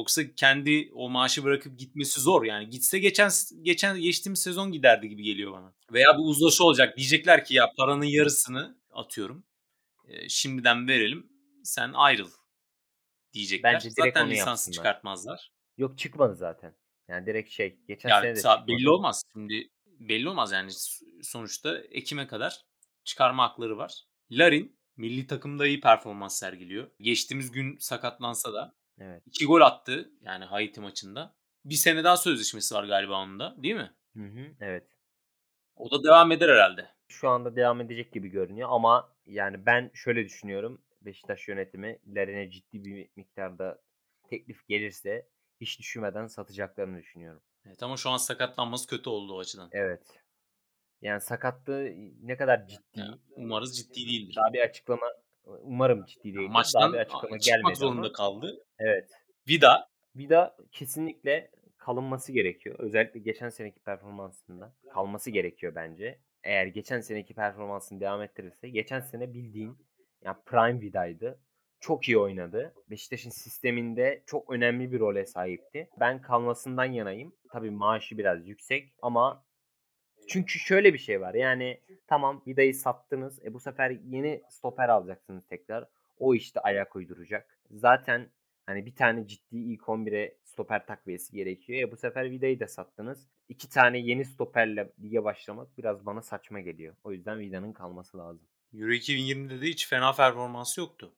Yoksa kendi o maaşı bırakıp gitmesi zor yani. Gitse geçen geçen geçtiğimiz sezon giderdi gibi geliyor bana. Veya bir uzlaşı olacak. Diyecekler ki ya paranın yarısını atıyorum. E, şimdiden verelim. Sen ayrıl diyecekler.
Bence
Zaten lisansı çıkartmazlar.
Yok çıkmadı zaten. Yani direkt şey geçen
Ya
sene de çıkmadı.
belli olmaz. Şimdi belli olmaz yani sonuçta Ekim'e kadar çıkarma hakları var. Larin milli takımda iyi performans sergiliyor. Geçtiğimiz gün sakatlansa da
Evet.
iki gol attı yani Haiti maçında. Bir sene daha sözleşmesi var galiba onun da değil mi?
Hı hı, evet.
O da devam eder herhalde.
Şu anda devam edecek gibi görünüyor ama yani ben şöyle düşünüyorum. Beşiktaş yönetimi Larin'e ciddi bir miktarda teklif gelirse hiç düşünmeden satacaklarını düşünüyorum.
Evet ama şu an sakatlanması kötü oldu o açıdan.
Evet. Yani sakatlığı ne kadar ciddi.
Yani umarız ciddi değildir.
Daha bir açıklama umarım ciddi. Daha
Maçtan
bir açıklama
çıkmak zorunda
ama.
kaldı.
Evet.
Vida
Vida kesinlikle kalınması gerekiyor. Özellikle geçen seneki performansında kalması gerekiyor bence. Eğer geçen seneki performansını devam ettirirse geçen sene bildiğin yani prime Vida'ydı. Çok iyi oynadı. Beşiktaş'ın sisteminde çok önemli bir role sahipti. Ben kalmasından yanayım. Tabii maaşı biraz yüksek ama çünkü şöyle bir şey var. Yani tamam Vida'yı sattınız. E bu sefer yeni stoper alacaksınız tekrar. O işte ayak uyduracak. Zaten hani bir tane ciddi ilk 11'e stoper takviyesi gerekiyor. E bu sefer Vida'yı da sattınız. İki tane yeni stoperle lige başlamak biraz bana saçma geliyor. O yüzden Vida'nın kalması lazım.
Euro 2020'de de hiç fena performansı yoktu.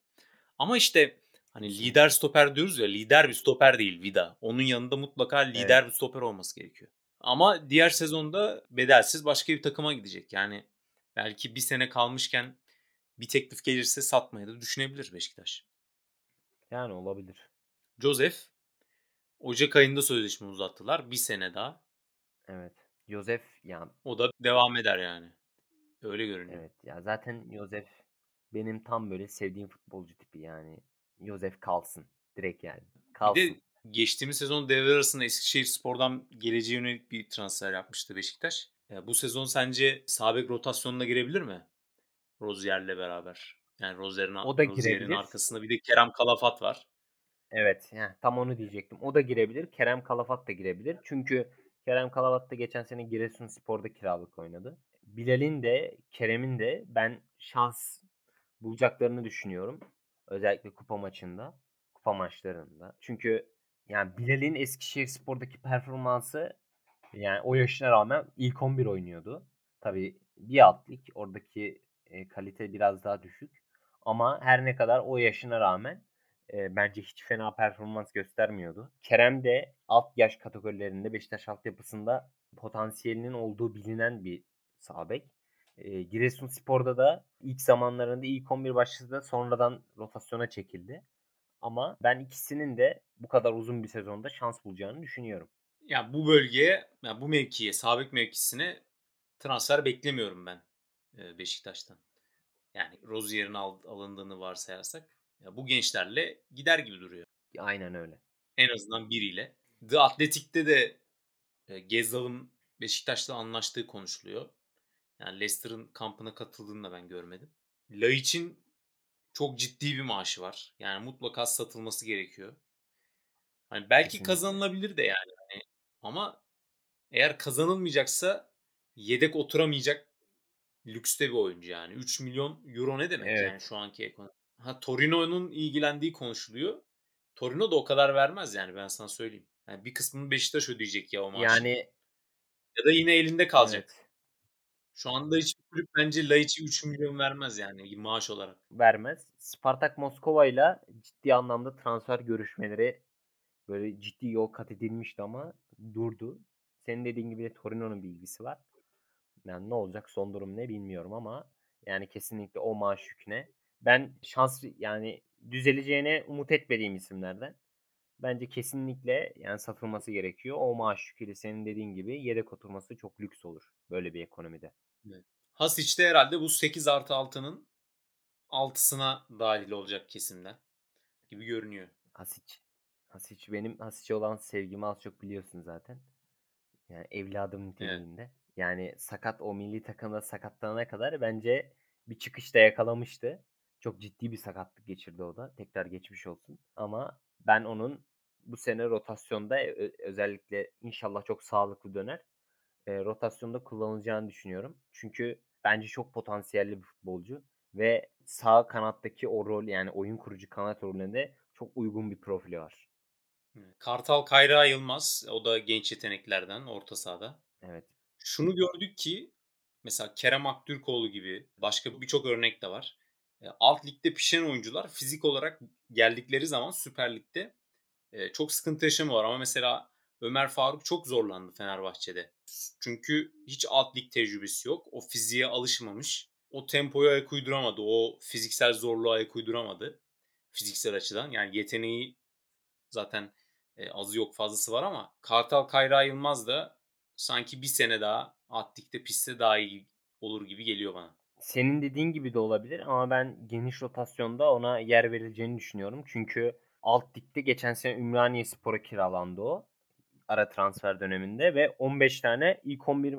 Ama işte hani lider stoper diyoruz ya lider bir stoper değil Vida. Onun yanında mutlaka lider bir stoper olması gerekiyor. Ama diğer sezonda bedelsiz başka bir takıma gidecek. Yani belki bir sene kalmışken bir teklif gelirse satmayı da düşünebilir Beşiktaş.
Yani olabilir.
Joseph Ocak ayında sözleşme uzattılar. Bir sene daha.
Evet. Josef ya
O da devam eder yani. Öyle görünüyor.
evet ya zaten Josef benim tam böyle sevdiğim futbolcu tipi yani. Josef kalsın. Direkt yani.
Bir
Kalsın.
de geçtiğimiz sezon devre arasında Eskişehir Spor'dan geleceğe yönelik bir transfer yapmıştı Beşiktaş. Bu sezon sence sağ bek rotasyonuna girebilir mi? Rozier'le beraber. Yani Rozier'in
O da
Rozier'in
girebilir.
arkasında bir de Kerem Kalafat var.
Evet, heh, tam onu diyecektim. O da girebilir. Kerem Kalafat da girebilir. Çünkü Kerem Kalafat da geçen sene Giresunspor'da kiralık oynadı. Bilal'in de Kerem'in de ben şans bulacaklarını düşünüyorum. Özellikle kupa maçında, kupa maçlarında. Çünkü yani Bilal'in Eskişehirspor'daki performansı yani o yaşına rağmen ilk 11 oynuyordu. Tabii bir alt lig oradaki e, kalite biraz daha düşük. Ama her ne kadar o yaşına rağmen e, bence hiç fena performans göstermiyordu. Kerem de alt yaş kategorilerinde Beşiktaş altyapısında potansiyelinin olduğu bilinen bir sağ bek. E, Giresunspor'da da ilk zamanlarında ilk 11 başladı da sonradan rotasyona çekildi. Ama ben ikisinin de bu kadar uzun bir sezonda şans bulacağını düşünüyorum.
Ya bu bölgeye, ya bu mevkiye, sağ bek mevkisine transfer beklemiyorum ben Beşiktaş'tan. Yani Rozier'in al- alındığını varsayarsak ya bu gençlerle gider gibi duruyor.
Aynen öyle.
En azından biriyle. The Athletic'te de Gezzal'ın Beşiktaş'la anlaştığı konuşuluyor. Yani Leicester'ın kampına katıldığını da ben görmedim. Laiç'in çok ciddi bir maaşı var. Yani mutlaka satılması gerekiyor. Hani belki
Kesinlikle.
kazanılabilir de yani. Hani ama eğer kazanılmayacaksa yedek oturamayacak lükste bir oyuncu yani. 3 milyon euro ne demek
Evet.
yani şu anki ekonomi. Ha Torino'nun ilgilendiği konuşuluyor. Torino da o kadar vermez yani ben sana söyleyeyim. Yani bir kısmını Beşiktaş ödeyecek ya o maaşı.
Yani
ya da yine elinde kalacak.
evet,
Şu anda hiçbir kulüp bence Laiç'e 3 milyon vermez yani maaş olarak.
vermez. Spartak Moskova ile ciddi anlamda transfer görüşmeleri böyle ciddi yol kat edilmişti ama durdu. Senin dediğin gibi de Torino'nun bir ilgisi var. Yani ne olacak son durum ne bilmiyorum ama yani kesinlikle o maaş yüküne ben şans yani düzeleceğine umut etmediğim isimlerden. Bence kesinlikle yani satılması gerekiyor. O maaş yüküyle senin dediğin gibi yedek oturması çok lüks olur böyle bir ekonomide.
Hasic de herhalde bu 8 artı 6'nın 6'sına dahil olacak kesimden gibi görünüyor.
Hasic. Hasic benim Hasic'e olan sevgimi az çok biliyorsun zaten. Yani evladım niteliğinde. Yani sakat o milli takımda sakatlanana kadar bence bir çıkışta yakalamıştı. Çok ciddi bir sakatlık geçirdi o da. Tekrar geçmiş olsun. Ama ben onun bu sene rotasyonda özellikle inşallah çok sağlıklı döner. Eee, rotasyonda kullanılacağını düşünüyorum. Çünkü bence çok potansiyelli bir futbolcu ve sağ kanattaki o rol yani oyun kurucu kanat rolüne de çok uygun bir profili var.
Kartal Kayra Yılmaz o da genç yeteneklerden orta sahada.
Evet.
Şunu gördük ki mesela Kerem Aktürkoğlu gibi başka birçok örnek de var. E, alt ligde pişen oyuncular fizik olarak geldikleri zaman Süper Lig'de e, çok sıkıntı yaşamıyorlar ama mesela Ömer Faruk çok zorlandı Fenerbahçe'de. Çünkü hiç alt lig tecrübesi yok. O fiziğe alışmamış. O tempoya ayak uyduramadı. O fiziksel zorluğa ayak uyduramadı. Fiziksel açıdan. Yani yeteneği zaten e, azı yok fazlası var ama Kartal Kayra Yılmaz da sanki bir sene daha Attik'te pistte daha iyi olur gibi geliyor bana.
Senin dediğin gibi de olabilir ama ben geniş rotasyonda ona yer verileceğini düşünüyorum. Çünkü alt ligde geçen sene Ümraniye Spor'a kiralandı o. Ara transfer döneminde ve 15 tane ilk 11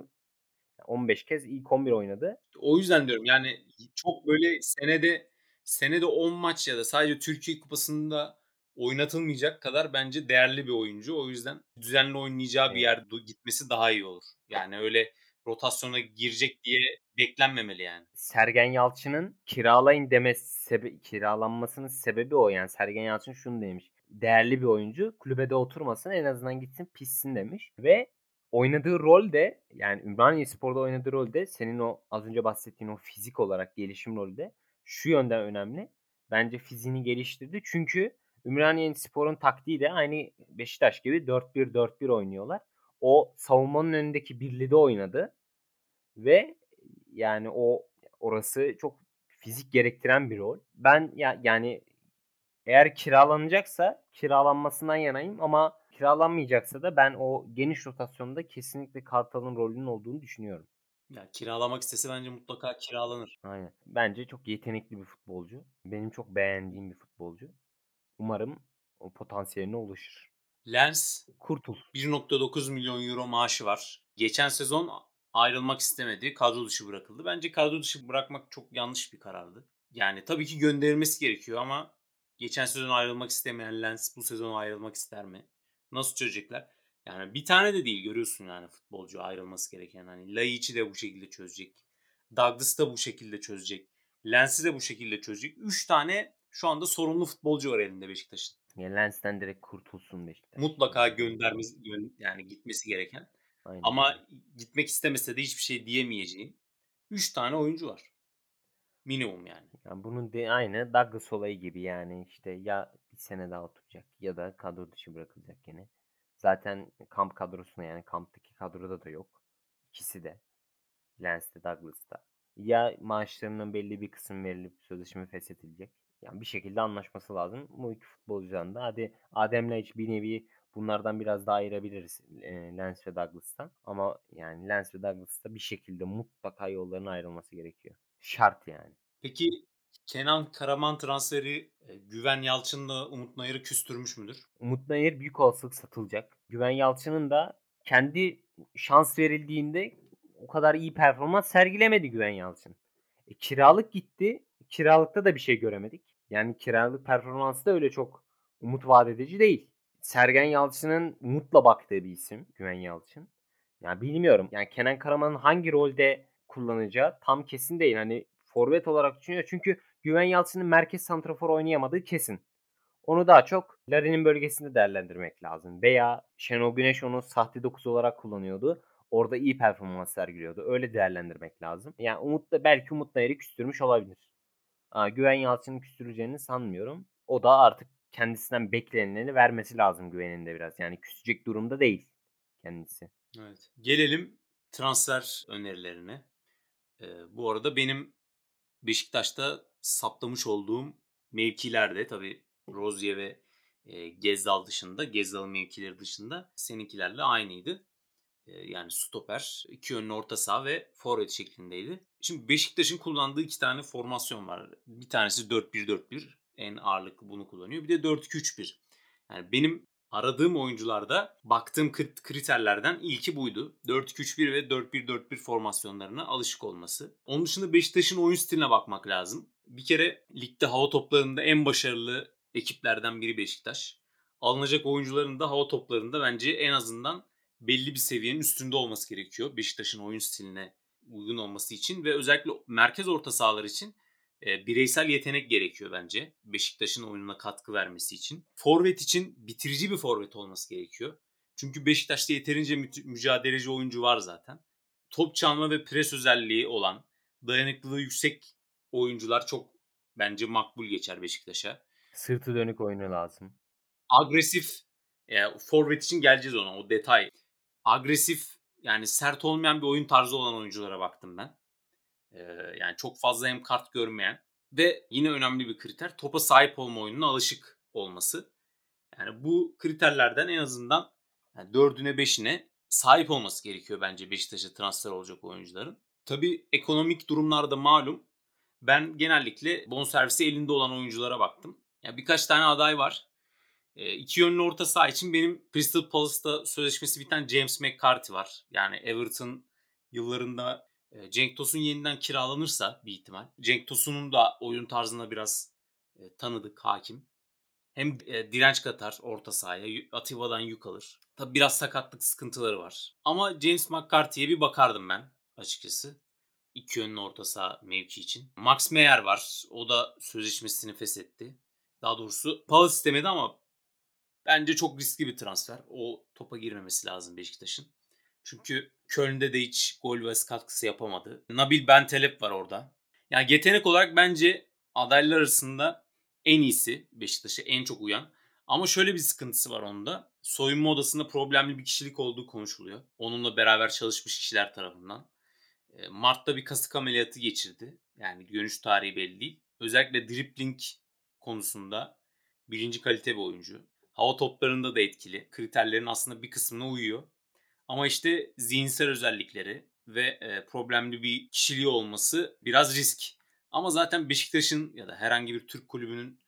15 kez ilk 11 oynadı.
O yüzden diyorum yani çok böyle senede senede 10 maç ya da sadece Türkiye Kupası'nda oynatılmayacak kadar bence değerli bir oyuncu. O yüzden düzenli oynayacağı evet. bir yer gitmesi daha iyi olur. Yani öyle rotasyona girecek diye beklenmemeli yani.
Sergen Yalçın'ın kiralayın demesi sebe- kiralanmasının sebebi o yani. Sergen Yalçın şunu demiş. Değerli bir oyuncu kulübede oturmasın en azından gitsin pissin demiş. Ve oynadığı rol de yani Ümraniye Spor'da oynadığı rol de senin o az önce bahsettiğin o fizik olarak gelişim rolü de şu yönden önemli. Bence fiziğini geliştirdi. Çünkü Ümraniye Spor'un taktiği de aynı Beşiktaş gibi 4-1-4-1 oynuyorlar. O savunmanın önündeki birliği oynadı. Ve yani o orası çok fizik gerektiren bir rol. Ben ya yani eğer kiralanacaksa kiralanmasından yanayım ama kiralanmayacaksa da ben o geniş rotasyonda kesinlikle Kartal'ın rolünün olduğunu düşünüyorum.
Ya kiralamak istese bence mutlaka kiralanır.
Aynen. Bence çok yetenekli bir futbolcu. Benim çok beğendiğim bir futbolcu. Umarım o potansiyeline ulaşır.
Lens
Kurtul.
1.9 milyon euro maaşı var. Geçen sezon ayrılmak istemedi. Kadro dışı bırakıldı. Bence kadro dışı bırakmak çok yanlış bir karardı. Yani tabii ki gönderilmesi gerekiyor ama geçen sezon ayrılmak istemeyen Lens bu sezon ayrılmak ister mi? Nasıl çözecekler? Yani bir tane de değil görüyorsun yani futbolcu ayrılması gereken. Hani Laiç'i de bu şekilde çözecek. Douglas da bu şekilde çözecek. Lens'i de bu şekilde çözecek. 3 tane şu anda sorumlu futbolcu var elinde Beşiktaş'ın.
Ya Lens'ten direkt kurtulsun Beşiktaş.
Mutlaka göndermesi yani gitmesi gereken. Aynen. Ama gitmek istemese de hiçbir şey diyemeyeceğin 3 tane oyuncu var. Minimum yani.
yani bunun de aynı Douglas olayı gibi yani işte ya bir sene daha oturacak ya da kadro dışı bırakılacak yine. Zaten kamp kadrosuna yani kamptaki kadroda da yok. İkisi de. Lens'te Douglas'ta. Ya maaşlarının belli bir kısım verilip sözleşme feshedilecek yani bir şekilde anlaşması lazım. Bu iki futbolcudan da hadi Adem'le hiç bir nevi bunlardan biraz daha ayırabiliriz e, Lens ve Douglas'tan. Ama yani Lens ve Douglas'ta bir şekilde mutlaka yolların ayrılması gerekiyor. Şart yani.
Peki Kenan Karaman transferi e, Güven Yalçın'la Umut Nayır'ı küstürmüş müdür?
Umut Nayır büyük olasılık satılacak. Güven Yalçın'ın da kendi şans verildiğinde o kadar iyi performans sergilemedi Güven Yalçın. E, kiralık gitti. Kiralıkta da bir şey göremedik. Yani kiralık performansı da öyle çok umut vaat edici değil. Sergen Yalçın'ın umutla baktığı bir isim Güven Yalçın. Yani bilmiyorum. Yani Kenan Karaman'ın hangi rolde kullanacağı tam kesin değil. Hani forvet olarak düşünüyor. Çünkü Güven Yalçın'ın merkez santrafor oynayamadığı kesin. Onu daha çok Larin'in bölgesinde değerlendirmek lazım. Veya Şenol Güneş onu sahte 9 olarak kullanıyordu. Orada iyi performans sergiliyordu. Öyle değerlendirmek lazım. Yani Umut da belki Umut Nayır'ı küstürmüş olabilir. Aa, Güven Yalçın'ı küstüreceğini sanmıyorum. O da artık kendisinden beklenileni vermesi lazım güveninde biraz. Yani küsecek durumda değil kendisi.
Evet. Gelelim transfer önerilerine. Ee, bu arada benim Beşiktaş'ta saplamış olduğum mevkilerde tabii Rozier ve e, Gezdal dışında, Gezdal'ın mevkileri dışında seninkilerle aynıydı yani stoper, iki yönlü orta saha ve forvet şeklindeydi. Şimdi Beşiktaş'ın kullandığı iki tane formasyon var. Bir tanesi 4-1-4-1. En ağırlıklı bunu kullanıyor. Bir de 4-2-3-1. Yani benim aradığım oyuncularda baktığım kriterlerden ilki buydu. 4-2-3-1 ve 4-1-4-1 formasyonlarına alışık olması. Onun dışında Beşiktaş'ın oyun stiline bakmak lazım. Bir kere ligde hava toplarında en başarılı ekiplerden biri Beşiktaş. alınacak oyuncuların da hava toplarında bence en azından belli bir seviyenin üstünde olması gerekiyor. Beşiktaş'ın oyun stiline uygun olması için ve özellikle merkez orta sahalar için e, bireysel yetenek gerekiyor bence. Beşiktaş'ın oyununa katkı vermesi için. Forvet için bitirici bir forvet olması gerekiyor. Çünkü Beşiktaş'ta yeterince mü- mücadeleci oyuncu var zaten. Top çalma ve pres özelliği olan, dayanıklılığı yüksek oyuncular çok bence makbul geçer Beşiktaş'a.
Sırtı dönük oyunu lazım.
Agresif, e, forvet için geleceğiz ona o detay. Agresif yani sert olmayan bir oyun tarzı olan oyunculara baktım ben. Yani çok fazla hem kart görmeyen ve yine önemli bir kriter topa sahip olma oyununa alışık olması. Yani bu kriterlerden en azından yani dördüne beşine sahip olması gerekiyor bence Beşiktaş'a transfer olacak oyuncuların. Tabii ekonomik durumlarda malum. Ben genellikle bonservisi elinde olan oyunculara baktım. Yani birkaç tane aday var. E, iki yönlü orta saha için benim Crystal Palace'da sözleşmesi biten James McCarthy var. Yani Everton yıllarında Cenk Tosun yeniden kiralanırsa bir ihtimal. Cenk Tosun'un da oyun tarzına biraz tanıdık, hakim. Hem direnç katar orta sahaya, Atiba'dan yük alır. Tabi biraz sakatlık sıkıntıları var. Ama James McCarthy'ye bir bakardım ben açıkçası. İki yönlü orta saha mevki için. Max Meyer var. O da sözleşmesini feshetti. Daha doğrusu Palace istemedi ama bence çok riskli bir transfer. O topa girmemesi lazım Beşiktaş'ın. Çünkü Köln'de de hiç gol ve katkısı yapamadı. Nabil Bentelep var orada. Yani yetenek olarak bence adaylar arasında en iyisi Beşiktaş'a en çok uyan. Ama şöyle bir sıkıntısı var onda. Soyunma odasında problemli bir kişilik olduğu konuşuluyor. Onunla beraber çalışmış kişiler tarafından. E, Mart'ta bir kasık ameliyatı geçirdi. Yani dönüş tarihi belli değil. Özellikle dribbling konusunda birinci kalite bir oyuncu. Hava toplarında da etkili. Kriterlerin aslında bir kısmına uyuyor. Ama işte zihinsel özellikleri ve e, problemli bir kişiliği olması biraz risk. Ama zaten Beşiktaş'ın ya da herhangi bir Türk kulübünün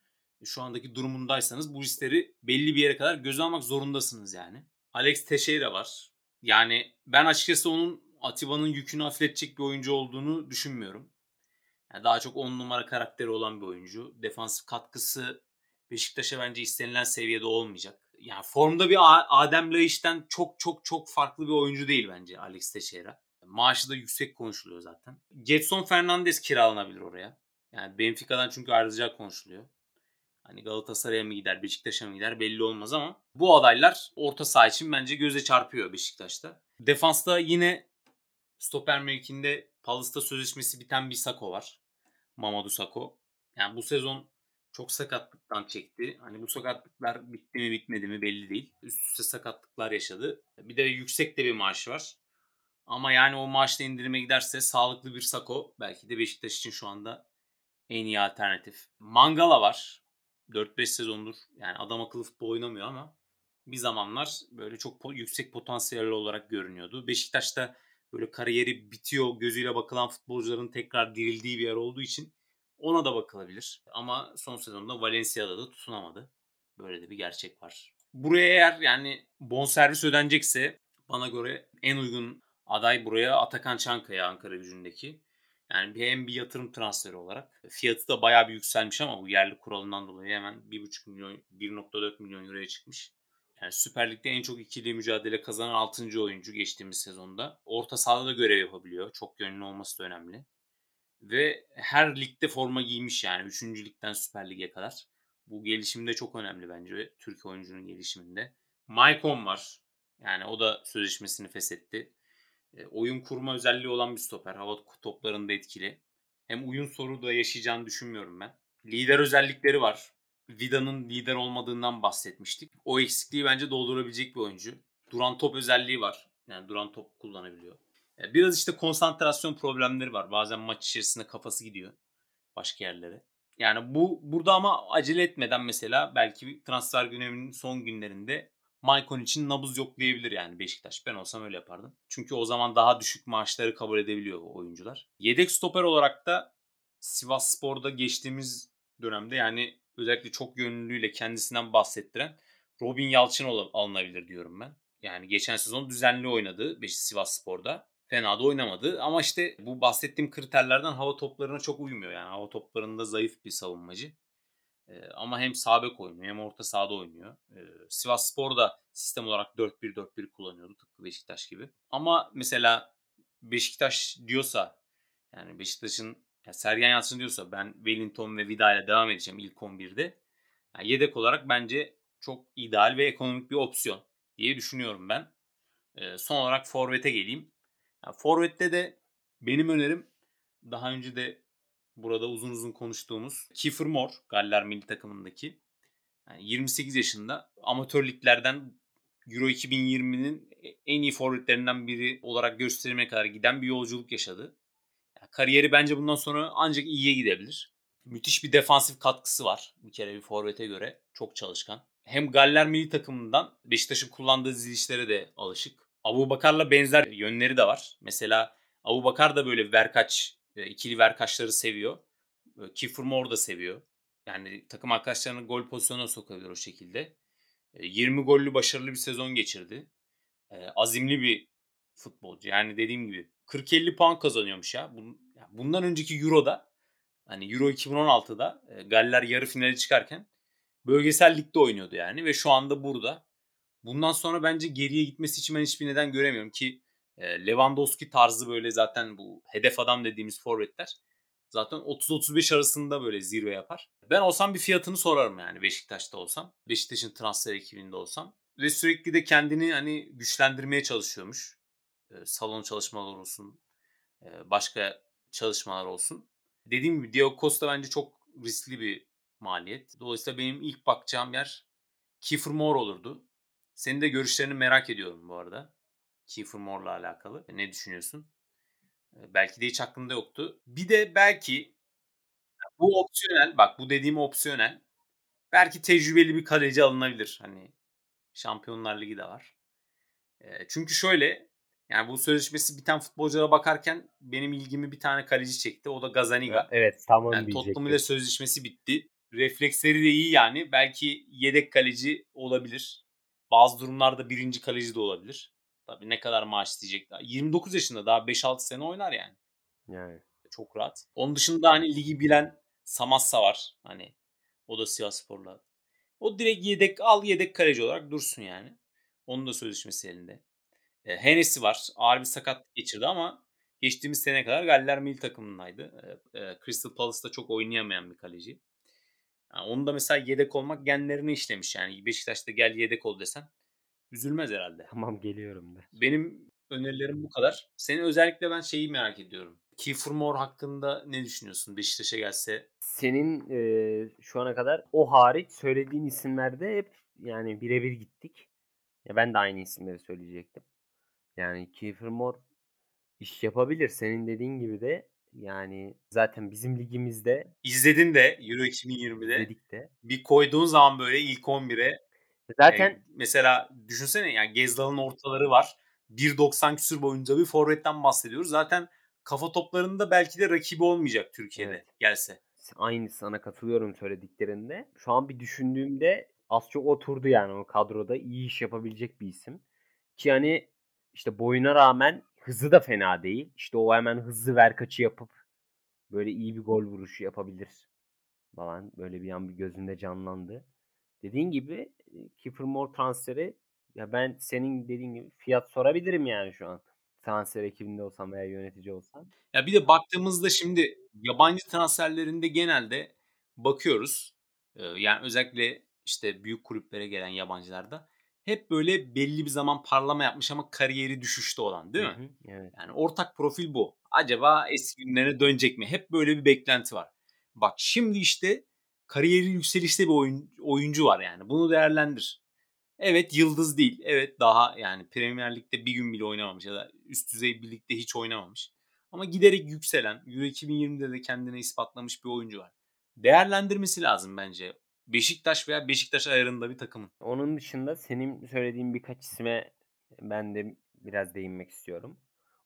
şu andaki durumundaysanız bu riskleri belli bir yere kadar göze almak zorundasınız yani. Alex Teixeira var. Yani ben açıkçası onun Atiba'nın yükünü hafifletecek bir oyuncu olduğunu düşünmüyorum. Yani daha çok 10 numara karakteri olan bir oyuncu. Defansif katkısı Beşiktaş'a bence istenilen seviyede olmayacak. Yani formda bir Adem Laiç'ten çok çok çok farklı bir oyuncu değil bence Alex Teixeira. Maaşı da yüksek konuşuluyor zaten. Getson Fernandes kiralanabilir oraya. Yani Benfica'dan çünkü ayrılacak konuşuluyor. Hani Galatasaray'a mı gider, Beşiktaş'a mı gider belli olmaz ama bu adaylar orta saha için bence göze çarpıyor Beşiktaş'ta. Defansta yine stoper mevkinde Palace'ta sözleşmesi biten bir Sako var. Mamadou Sako. Yani bu sezon çok sakatlıktan çekti. Hani bu sakatlıklar bitti mi bitmedi mi belli değil. Üst üste sakatlıklar yaşadı. Bir de yüksek de bir maaş var. Ama yani o maaşla indirime giderse sağlıklı bir Sako belki de Beşiktaş için şu anda en iyi alternatif. Mangala var. 4-5 sezondur yani adam akıllı futbol oynamıyor ama bir zamanlar böyle çok yüksek potansiyelli olarak görünüyordu. Beşiktaş'ta böyle kariyeri bitiyor gözüyle bakılan futbolcuların tekrar dirildiği bir yer olduğu için ona da bakılabilir. Ama son sezonda Valencia'da da tutunamadı. Böyle de bir gerçek var. Buraya eğer yani bonservis ödenecekse bana göre en uygun aday buraya Atakan Çankaya Ankara gücündeki. Yani hem bir yatırım transferi olarak. Fiyatı da bayağı bir yükselmiş ama bu yerli kuralından dolayı hemen 1,5 milyon 1.4 milyon euroya çıkmış. Yani Süper Lig'de en çok ikili mücadele kazanan 6. oyuncu geçtiğimiz sezonda. Orta sahada da görev yapabiliyor. Çok yönlü olması da önemli. Ve her ligde forma giymiş yani 3. ligden Süper Lig'e kadar. Bu gelişimde çok önemli bence Türk oyuncunun gelişiminde. Maicon var. Yani o da sözleşmesini feshetti. E, oyun kurma özelliği olan bir stoper. Hava toplarında etkili. Hem oyun soru da yaşayacağını düşünmüyorum ben. Lider özellikleri var. Vida'nın lider olmadığından bahsetmiştik. O eksikliği bence doldurabilecek bir oyuncu. Duran top özelliği var. Yani duran top kullanabiliyor. E, biraz işte konsantrasyon problemleri var. Bazen maç içerisinde kafası gidiyor başka yerlere. Yani bu burada ama acele etmeden mesela belki transfer gündeminin son günlerinde Maicon için nabız yoklayabilir yani Beşiktaş. Ben olsam öyle yapardım. Çünkü o zaman daha düşük maaşları kabul edebiliyor oyuncular. Yedek stoper olarak da Sivas Spor'da geçtiğimiz dönemde yani özellikle çok yönlülüğüyle kendisinden bahsettiren Robin Yalçın alınabilir diyorum ben. Yani geçen sezon düzenli oynadı Beşiktaş Sivas Spor'da. Fena da oynamadı ama işte bu bahsettiğim kriterlerden hava toplarına çok uymuyor yani. Hava toplarında zayıf bir savunmacı. E, ama hem sağ bek oynuyor hem orta sahada oynuyor. E, Sivas Spor da sistem olarak 4-1-4-1 kullanıyordu tıpkı Beşiktaş gibi. Ama mesela Beşiktaş diyorsa yani Beşiktaş'ın ya Sergen Yalçın diyorsa ben Wellington ve Vida ile devam edeceğim ilk 11'de. Yani yedek olarak bence çok ideal ve ekonomik bir opsiyon diye düşünüyorum ben. E, son olarak Forvet'e geleyim. Yani Forvet'te de benim önerim daha önce de burada uzun uzun konuştuğumuz Kiefer Moore Galler milli takımındaki. Yani 28 yaşında amatör liglerden Euro 2020'nin en iyi forvetlerinden biri olarak gösterilmeye kadar giden bir yolculuk yaşadı. Yani kariyeri bence bundan sonra ancak iyiye gidebilir. Müthiş bir defansif katkısı var bir kere bir forvete göre. Çok çalışkan. Hem Galler milli takımından Beşiktaş'ın kullandığı dizilişlere de alışık. Abu Bakar'la benzer yönleri de var. Mesela Abu Bakar da böyle verkaç, e, ikili verkaçları seviyor. E, Kiefer Moore da seviyor. Yani takım arkadaşlarını gol pozisyonuna sokabilir o şekilde. 20 e, gollü başarılı bir sezon geçirdi. Azimli bir futbolcu. Yani dediğim gibi 40-50 puan kazanıyormuş ya. Bundan önceki Euro'da hani Euro 2016'da Galler yarı finale çıkarken bölgesel ligde oynuyordu yani ve şu anda burada. Bundan sonra bence geriye gitmesi için ben hiçbir neden göremiyorum ki Lewandowski tarzı böyle zaten bu hedef adam dediğimiz forvetler zaten 30-35 arasında böyle zirve yapar. Ben olsam bir fiyatını sorarım yani Beşiktaş'ta olsam. Beşiktaş'ın transfer ekibinde olsam. Ve sürekli de kendini hani güçlendirmeye çalışıyormuş. salon çalışmalar olsun, başka çalışmalar olsun. Dediğim gibi Diego Costa bence çok riskli bir maliyet. Dolayısıyla benim ilk bakacağım yer Kiefer Moore olurdu. Senin de görüşlerini merak ediyorum bu arada. Kiefer Moore'la alakalı. Ne düşünüyorsun? Belki de hiç aklında yoktu. Bir de belki bu opsiyonel, bak bu dediğim opsiyonel. Belki tecrübeli bir kaleci alınabilir. Hani Şampiyonlar Ligi de var. Çünkü şöyle yani bu sözleşmesi biten futbolculara bakarken benim ilgimi bir tane kaleci çekti. O da Gazaniga.
Evet tamam
yani Tottenham ile sözleşmesi bitti. Refleksleri de iyi yani. Belki yedek kaleci olabilir. Bazı durumlarda birinci kaleci de olabilir. Tabii ne kadar maaş isteyecek daha. 29 yaşında daha 5-6 sene oynar yani.
Yani.
Çok rahat. Onun dışında hani ligi bilen Samassa var. Hani o da Sivas Spor'la. O direkt yedek al yedek kaleci olarak dursun yani. Onun da sözleşmesi elinde. E, Hennessy var. Ağır bir sakat geçirdi ama geçtiğimiz sene kadar Galler milli takımındaydı. E, e, Crystal Palace'da çok oynayamayan bir kaleci. Yani onun da mesela yedek olmak genlerini işlemiş yani. Beşiktaş'ta gel yedek ol desen üzülmez herhalde.
Tamam geliyorum de.
Benim önerilerim bu kadar. Senin özellikle ben şeyi merak ediyorum. Kiefer Moore hakkında ne düşünüyorsun Beşiktaş'a gelse?
Senin e, şu ana kadar o hariç söylediğin isimlerde hep yani birebir gittik. Ya ben de aynı isimleri söyleyecektim. Yani Kiefer Moore iş yapabilir. Senin dediğin gibi de yani zaten bizim ligimizde
izledin de Euro 2020'de
izledik de.
bir koyduğun zaman böyle ilk 11'e
zaten
e, mesela düşünsene yani Gezdal'ın ortaları var. 1.90 küsür boyunca bir forvetten bahsediyoruz. Zaten kafa toplarında belki de rakibi olmayacak Türkiye'de evet. gelse.
Aynı sana katılıyorum söylediklerinde. Şu an bir düşündüğümde az çok oturdu yani o kadroda iyi iş yapabilecek bir isim. Ki hani işte boyuna rağmen hızı da fena değil. İşte o hemen hızlı ver kaçı yapıp böyle iyi bir gol vuruşu yapabilir falan. Böyle bir an bir gözünde canlandı. Dediğin gibi Kiefer Moore transferi ya ben senin dediğin gibi fiyat sorabilirim yani şu an. Transfer ekibinde olsam veya yönetici olsam.
Ya bir de baktığımızda şimdi yabancı transferlerinde genelde bakıyoruz. Yani özellikle işte büyük kulüplere gelen yabancılarda hep böyle belli bir zaman parlama yapmış ama kariyeri düşüşte olan değil mi? Hı hı,
evet.
Yani ortak profil bu. Acaba eski günlerine dönecek mi? Hep böyle bir beklenti var. Bak şimdi işte kariyeri yükselişte bir oyun, oyuncu var yani. Bunu değerlendir. Evet yıldız değil. Evet daha yani Premier Lig'de bir gün bile oynamamış ya da üst düzey bir ligde hiç oynamamış. Ama giderek yükselen, Euro 2020'de de kendine ispatlamış bir oyuncu var. Değerlendirmesi lazım bence Beşiktaş veya Beşiktaş ayarında bir takımın.
Onun dışında senin söylediğin birkaç isme ben de biraz değinmek istiyorum.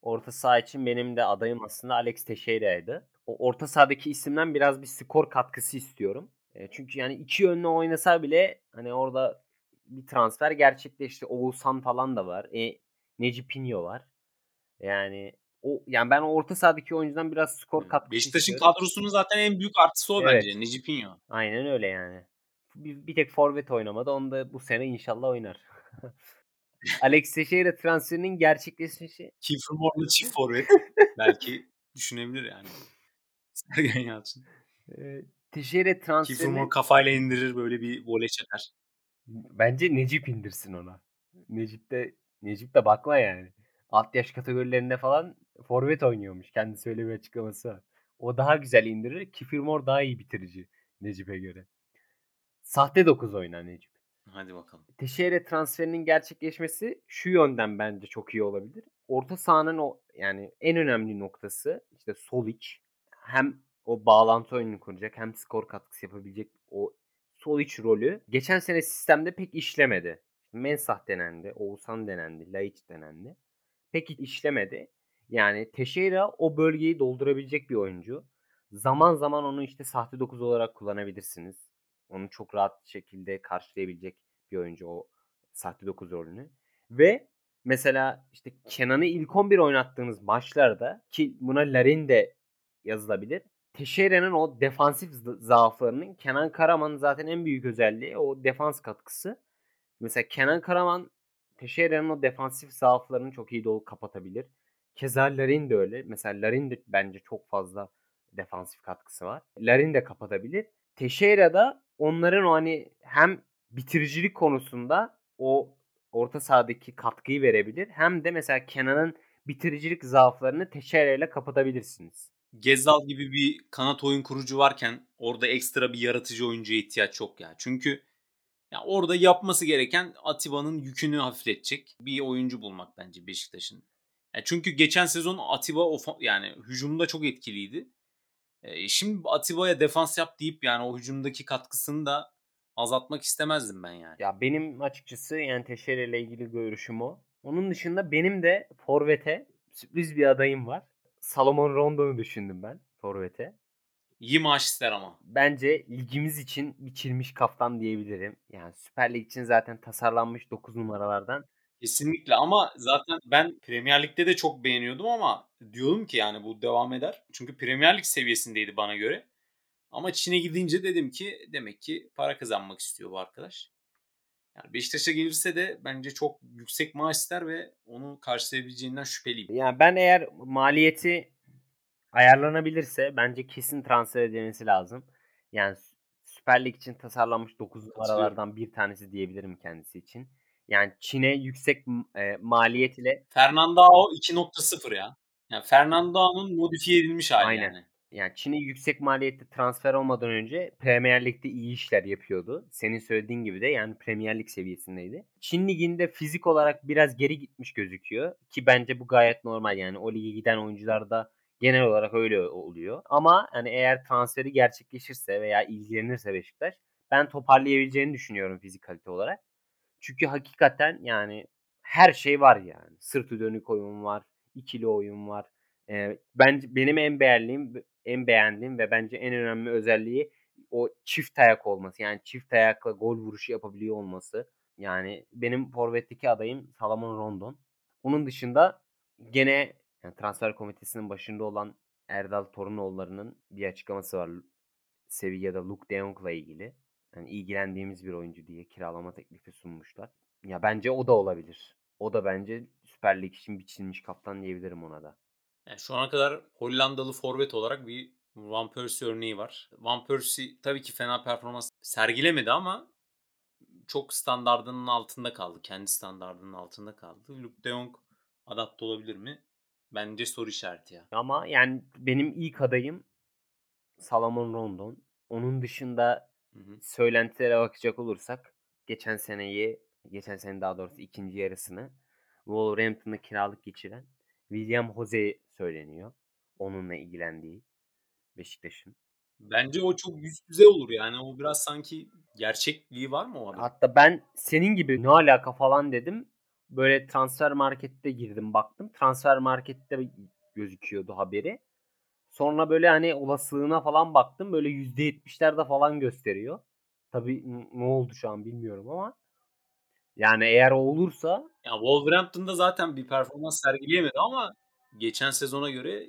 Orta saha için benim de adayım aslında Alex Teixeira'ydı. O orta sahadaki isimden biraz bir skor katkısı istiyorum. E, çünkü yani iki yönlü oynasa bile hani orada bir transfer gerçekleşti. Oğuzhan falan da var. E, Necipinho var. Yani O yani ben orta sahadaki oyuncudan biraz skor katkısı
Beşiktaş'ın
istiyorum.
kadrosunun zaten en büyük artısı o
Evet.
bence. Necipinho.
Aynen öyle yani. Bir, bir tek forvet oynamadı. Onu da bu sene inşallah oynar. Alex Teixeira transferinin gerçekleşmesi
Kiefer Moore'la çift forvet. Belki düşünebilir yani. Sergen Yalçın.
e, Teixeira
Kiefer
transferini
Moore kafayla indirir böyle bir voley çeker.
bence Necip indirsin ona. Necip de Necip de bakma yani. Alt yaş kategorilerinde falan forvet oynuyormuş. Kendisi öyle bir açıklaması var. O daha güzel indirir. Kiefer Moore daha iyi bitirici Necip'e göre. Sahte 9 oynar Necip.
Hadi bakalım.
Teixeira transferinin gerçekleşmesi şu yönden bence çok iyi olabilir. Orta sahanın o yani en önemli noktası işte sol iç. Hem o bağlantı oyununu kuracak hem skor katkısı yapabilecek o sol iç rolü geçen sene sistemde pek işlemedi. Mensah denendi, Oğuzhan denendi, Laiç denendi. Pek işlemedi. Yani Teixeira o bölgeyi doldurabilecek bir oyuncu. Zaman zaman onu işte sahte 9 olarak kullanabilirsiniz. Onu çok rahat şekilde karşılayabilecek bir oyuncu o sahte 9 rolünü. Ve mesela işte Kenan'ı ilk 11 oynattığınız maçlarda ki buna Larin de yazılabilir. Teixeira'nın o defansif za- zaaflarının Kenan Karaman'ın zaten en büyük özelliği o defans katkısı. Mesela Kenan Karaman Teixeira'nın o defansif zaaflarını çok iyi dolu kapatabilir. Keza Larin de öyle. Mesela Larin de bence çok fazla defansif katkısı var. Larin de kapatabilir. Teixeira da onların o hani hem bitiricilik konusunda o orta sahadaki katkıyı verebilir. Hem de mesela Kenan'ın bitiricilik zaaflarını Teixeira ile kapatabilirsiniz.
Gezzal gibi bir kanat oyun kurucu varken orada ekstra bir yaratıcı oyuncuya ihtiyaç yok ya. Çünkü ya orada yapması gereken Atiba'nın yükünü hafifletecek bir oyuncu bulmak bence Beşiktaş'ın. Ya çünkü geçen sezon Atiba yani hücumda çok etkiliydi. E, şimdi Atiba'ya defans yap deyip yani o hücumdaki katkısını da azaltmak istemezdim ben yani.
Ya benim açıkçası yani Teixeira ile ilgili görüşüm o. Onun dışında benim de Forvet'e sürpriz bir adayım var. Salomon Rondon'u düşündüm ben Forvet'e.
İyi maaş ister ama.
Bence ligimiz için biçilmiş kaftan diyebilirim. Yani Süper Lig için zaten tasarlanmış 9 numaralardan.
Kesinlikle ama zaten ben Premier Lig'de de çok beğeniyordum ama diyordum ki yani bu devam eder. Çünkü Premier Lig seviyesindeydi bana göre. Ama Çin'e gidince dedim ki demek ki para kazanmak istiyor bu arkadaş. Yani Beşiktaş'a gelirse de bence çok yüksek maaş ister ve onu karşılayabileceğinden şüpheliyim.
Yani ben eğer maliyeti ayarlanabilirse bence kesin transfer edilmesi lazım. Yani Sü- Süper Lig için tasarlanmış 9 numaralardan bir tanesi diyebilirim kendisi için. Yani Çin'e yüksek e, maliyet ile
Fernandao 2.0 ya. Yani Fernandao'nun modifiye edilmiş hali
Aynen.
yani.
yani Çin'e yüksek maliyetli transfer olmadan önce Premier Lig'de iyi işler yapıyordu. Senin söylediğin gibi de yani Premier Lig seviyesindeydi. Çin liginde fizik olarak biraz geri gitmiş gözüküyor ki bence bu gayet normal yani o lige giden oyuncular da genel olarak öyle oluyor. Ama hani eğer transferi gerçekleşirse veya ilgilenirse Beşiktaş ben toparlayabileceğini düşünüyorum fizik kalite olarak. Çünkü hakikaten yani her şey var yani. Sırtı dönük oyun var, ikili oyun var. Ee, bence benim en beğendiğim en beğendiğim ve bence en önemli özelliği o çift ayak olması. Yani çift ayakla gol vuruşu yapabiliyor olması. Yani benim forvetteki adayım Salomon Rondon. Onun dışında gene yani transfer komitesinin başında olan Erdal Torunoğulları'nın bir açıklaması var. Sevilla'da Luke de Jong'la ilgili. Yani ilgilendiğimiz bir oyuncu diye kiralama teklifi sunmuşlar. Ya bence o da olabilir. O da bence Süper Lig için biçilmiş kaptan diyebilirim ona da.
Yani şu ana kadar Hollandalı forvet olarak bir Van Persie örneği var. Van Persie tabii ki fena performans sergilemedi ama çok standardının altında kaldı. Kendi standardının altında kaldı. Luke de Jong adapte olabilir mi? Bence soru işareti ya.
Ama yani benim ilk adayım Salomon Rondon. Onun dışında
Hı hı.
söylentilere bakacak olursak geçen seneyi, geçen sene daha doğrusu ikinci yarısını Wolverhampton'da kiralık geçiren William Jose söyleniyor. Onunla ilgilendiği Beşiktaş'ın.
Bence o çok yüz yüze olur yani. O biraz sanki gerçekliği var mı o haberin?
Hatta ben senin gibi ne alaka falan dedim. Böyle transfer markette girdim baktım. Transfer markette gözüküyordu haberi. Sonra böyle hani olasılığına falan baktım. Böyle %70'lerde falan gösteriyor. Tabii ne oldu şu an bilmiyorum ama. Yani eğer o olursa
Ya Wolverhampton'da zaten bir performans sergileyemedi ama geçen sezona göre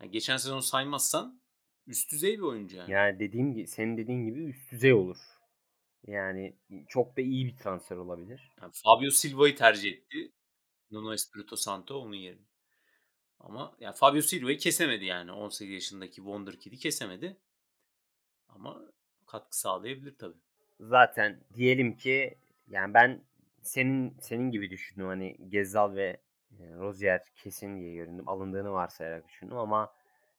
yani geçen sezonu saymazsan üst düzey bir oyuncu yani.
Yani dediğim gibi senin dediğin gibi üst düzey olur. Yani çok da iyi bir transfer olabilir.
Yani Fabio Silva'yı tercih etti. Nuno Espirito Santo onun yerine. Ama yani Fabio Silva'yı kesemedi yani. 18 yaşındaki Wonderkid'i kesemedi. Ama katkı sağlayabilir tabii.
Zaten diyelim ki yani ben senin senin gibi düşündüm hani Gezal ve e, Rozier kesin diye göründüm. Alındığını varsayarak düşündüm ama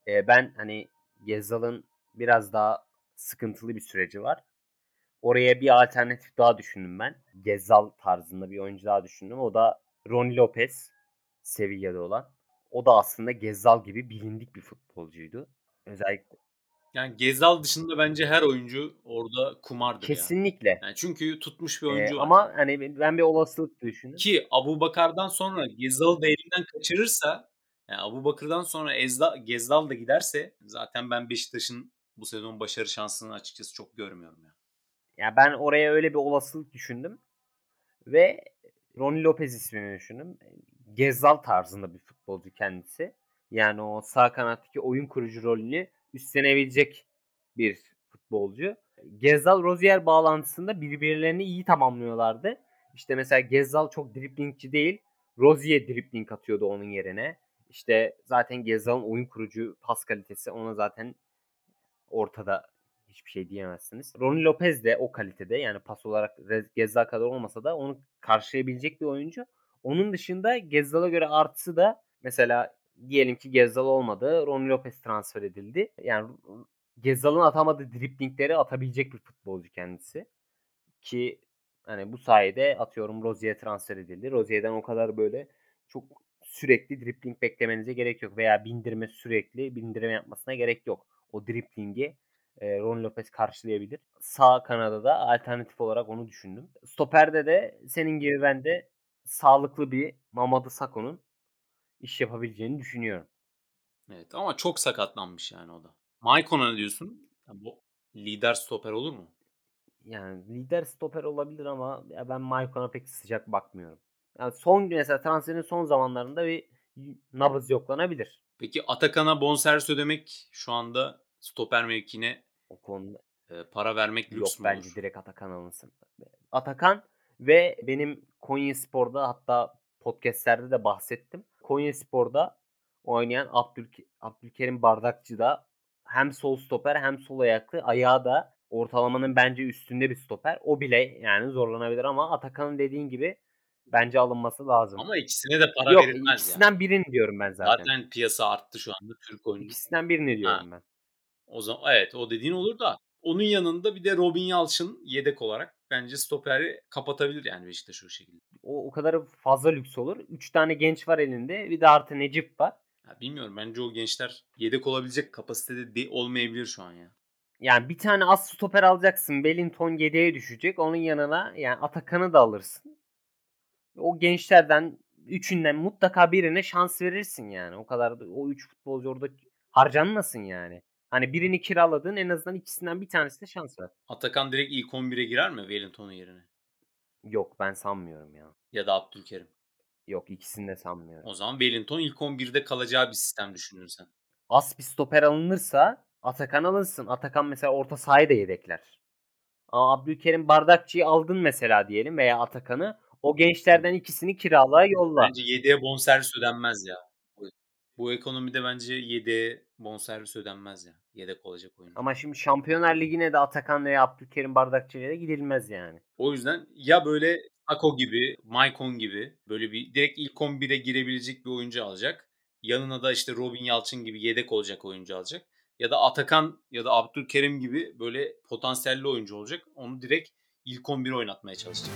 e, ben hani Gezal'ın biraz daha sıkıntılı bir süreci var. Oraya bir alternatif daha düşündüm ben. Gezal tarzında bir oyuncu daha düşündüm. O da Ronnie Lopez Sevilla'da olan. O da aslında Gezal gibi bilindik bir futbolcuydu. Özellikle
Yani Gezal dışında bence her oyuncu orada kumardır
kesinlikle.
ya. Yani çünkü tutmuş bir
Ee,
oyuncu var.
ama hani ben bir olasılık düşündüm.
Ki Abu Bakar'dan sonra Gezal'ı da elinden kaçırırsa yani Abu Bakır'dan sonra Ezda, Gezdal da giderse zaten ben Beşiktaş'ın bu sezon başarı şansını açıkçası çok görmüyorum ya.
Ya ben oraya öyle bir olasılık düşündüm. Ve Ronnie Lopez ismini düşündüm. Gezal tarzında bir futbolcu kendisi. Yani o sağ kanattaki oyun kurucu rolünü üstlenebilecek bir futbolcu. Gezal Rozier bağlantısında birbirlerini iyi tamamlıyorlardı. İşte mesela Gezal çok driblingçi değil. Rozier dribling atıyordu onun yerine. İşte zaten Gezal'ın oyun kurucu pas kalitesi ona zaten ortada hiçbir şey diyemezsiniz. Ronnie Lopez de o kalitede yani pas olarak Gezzal kadar olmasa da onu karşılayabilecek bir oyuncu. Onun dışında Gezzal'a göre artısı da mesela diyelim ki Gezzal olmadı. Ronnie Lopez transfer edildi. Yani Gezzal'ın atamadığı driplingleri atabilecek bir futbolcu kendisi. Ki hani bu sayede atıyorum Rozier transfer edildi. Rozier'den o kadar böyle çok sürekli dripling beklemenize gerek yok. Veya bindirme sürekli bindirme yapmasına gerek yok. O driplingi e, Ron Lopez karşılayabilir. Sağ kanada da alternatif olarak onu düşündüm. Stoper'de de senin gibi ben de sağlıklı bir Mamadou Sako'nun iş yapabileceğini düşünüyorum.
Evet ama çok sakatlanmış yani o da. Maikon'a ne diyorsun? Yani bu lider stoper olur mu?
Yani lider stoper olabilir ama ya ben Maikon'a pek sıcak bakmıyorum. Yani son mesela transferin son zamanlarında bir nabız yoklanabilir.
Peki Atakan'a bonservis ödemek şu anda stoper mevkine
o konuda
e, para vermek lüks
Yok
mü
bence
olur?
direkt Atakan alınsın. Atakan ve benim Konya Spor'da hatta podcastlerde de bahsettim. Konya Spor'da oynayan Abdül, Abdülkerim Bardakçı da hem sol stoper hem sol ayaklı ayağı da ortalamanın bence üstünde bir stoper. O bile yani zorlanabilir ama Atakan'ın dediğin gibi bence alınması lazım.
Ama ikisine de para
Yok
verilmez
ikisinden
yani.
birini diyorum ben zaten.
Zaten piyasa arttı şu anda Türk oyuncu.
İkisinden birini diyorum ben.
O zaman evet o dediğin olur da onun yanında bir de Robin Yalçın yedek olarak bence stoperi kapatabilir yani Beşiktaş o şekilde.
O, o kadar fazla lüks olur. 3 tane genç var elinde. Bir de artı Necip var.
Ya bilmiyorum bence o gençler yedek olabilecek kapasitede de olmayabilir şu an ya.
Yani bir tane az stoper alacaksın. Wellington 7'ye düşecek. Onun yanına yani Atakan'ı da alırsın. O gençlerden üçünden mutlaka birine şans verirsin yani. O kadar o üç futbolcu orada harcanmasın yani. Hani birini kiraladın en azından ikisinden bir tanesine şans ver.
Atakan direkt ilk 11'e girer mi Wellington'un yerine?
Yok ben sanmıyorum ya.
Ya da Abdülkerim.
Yok ikisini de sanmıyorum.
O zaman Wellington ilk 11'de kalacağı bir sistem düşündün sen.
Az bir stoper alınırsa Atakan alınsın. Atakan mesela orta sahayı da yedekler. Ama Abdülkerim Bardakçı'yı aldın mesela diyelim veya Atakan'ı. O gençlerden ikisini kiralığa yolla.
Bence 7'ye bonservis ödenmez ya. Bu, ekonomide bence 7'ye bonservis ödenmez ya. Yedek olacak oyuncu.
Ama şimdi Şampiyonlar Ligi'ne de Atakan veya Abdülkerim Bardakçı'ya da gidilmez yani.
O yüzden ya böyle Ako gibi, Maicon gibi böyle bir direkt ilk 11'e girebilecek bir oyuncu alacak. Yanına da işte Robin Yalçın gibi yedek olacak oyuncu alacak. Ya da Atakan ya da Abdülkerim gibi böyle potansiyelli oyuncu olacak. Onu direkt ilk 11 oynatmaya çalışacak.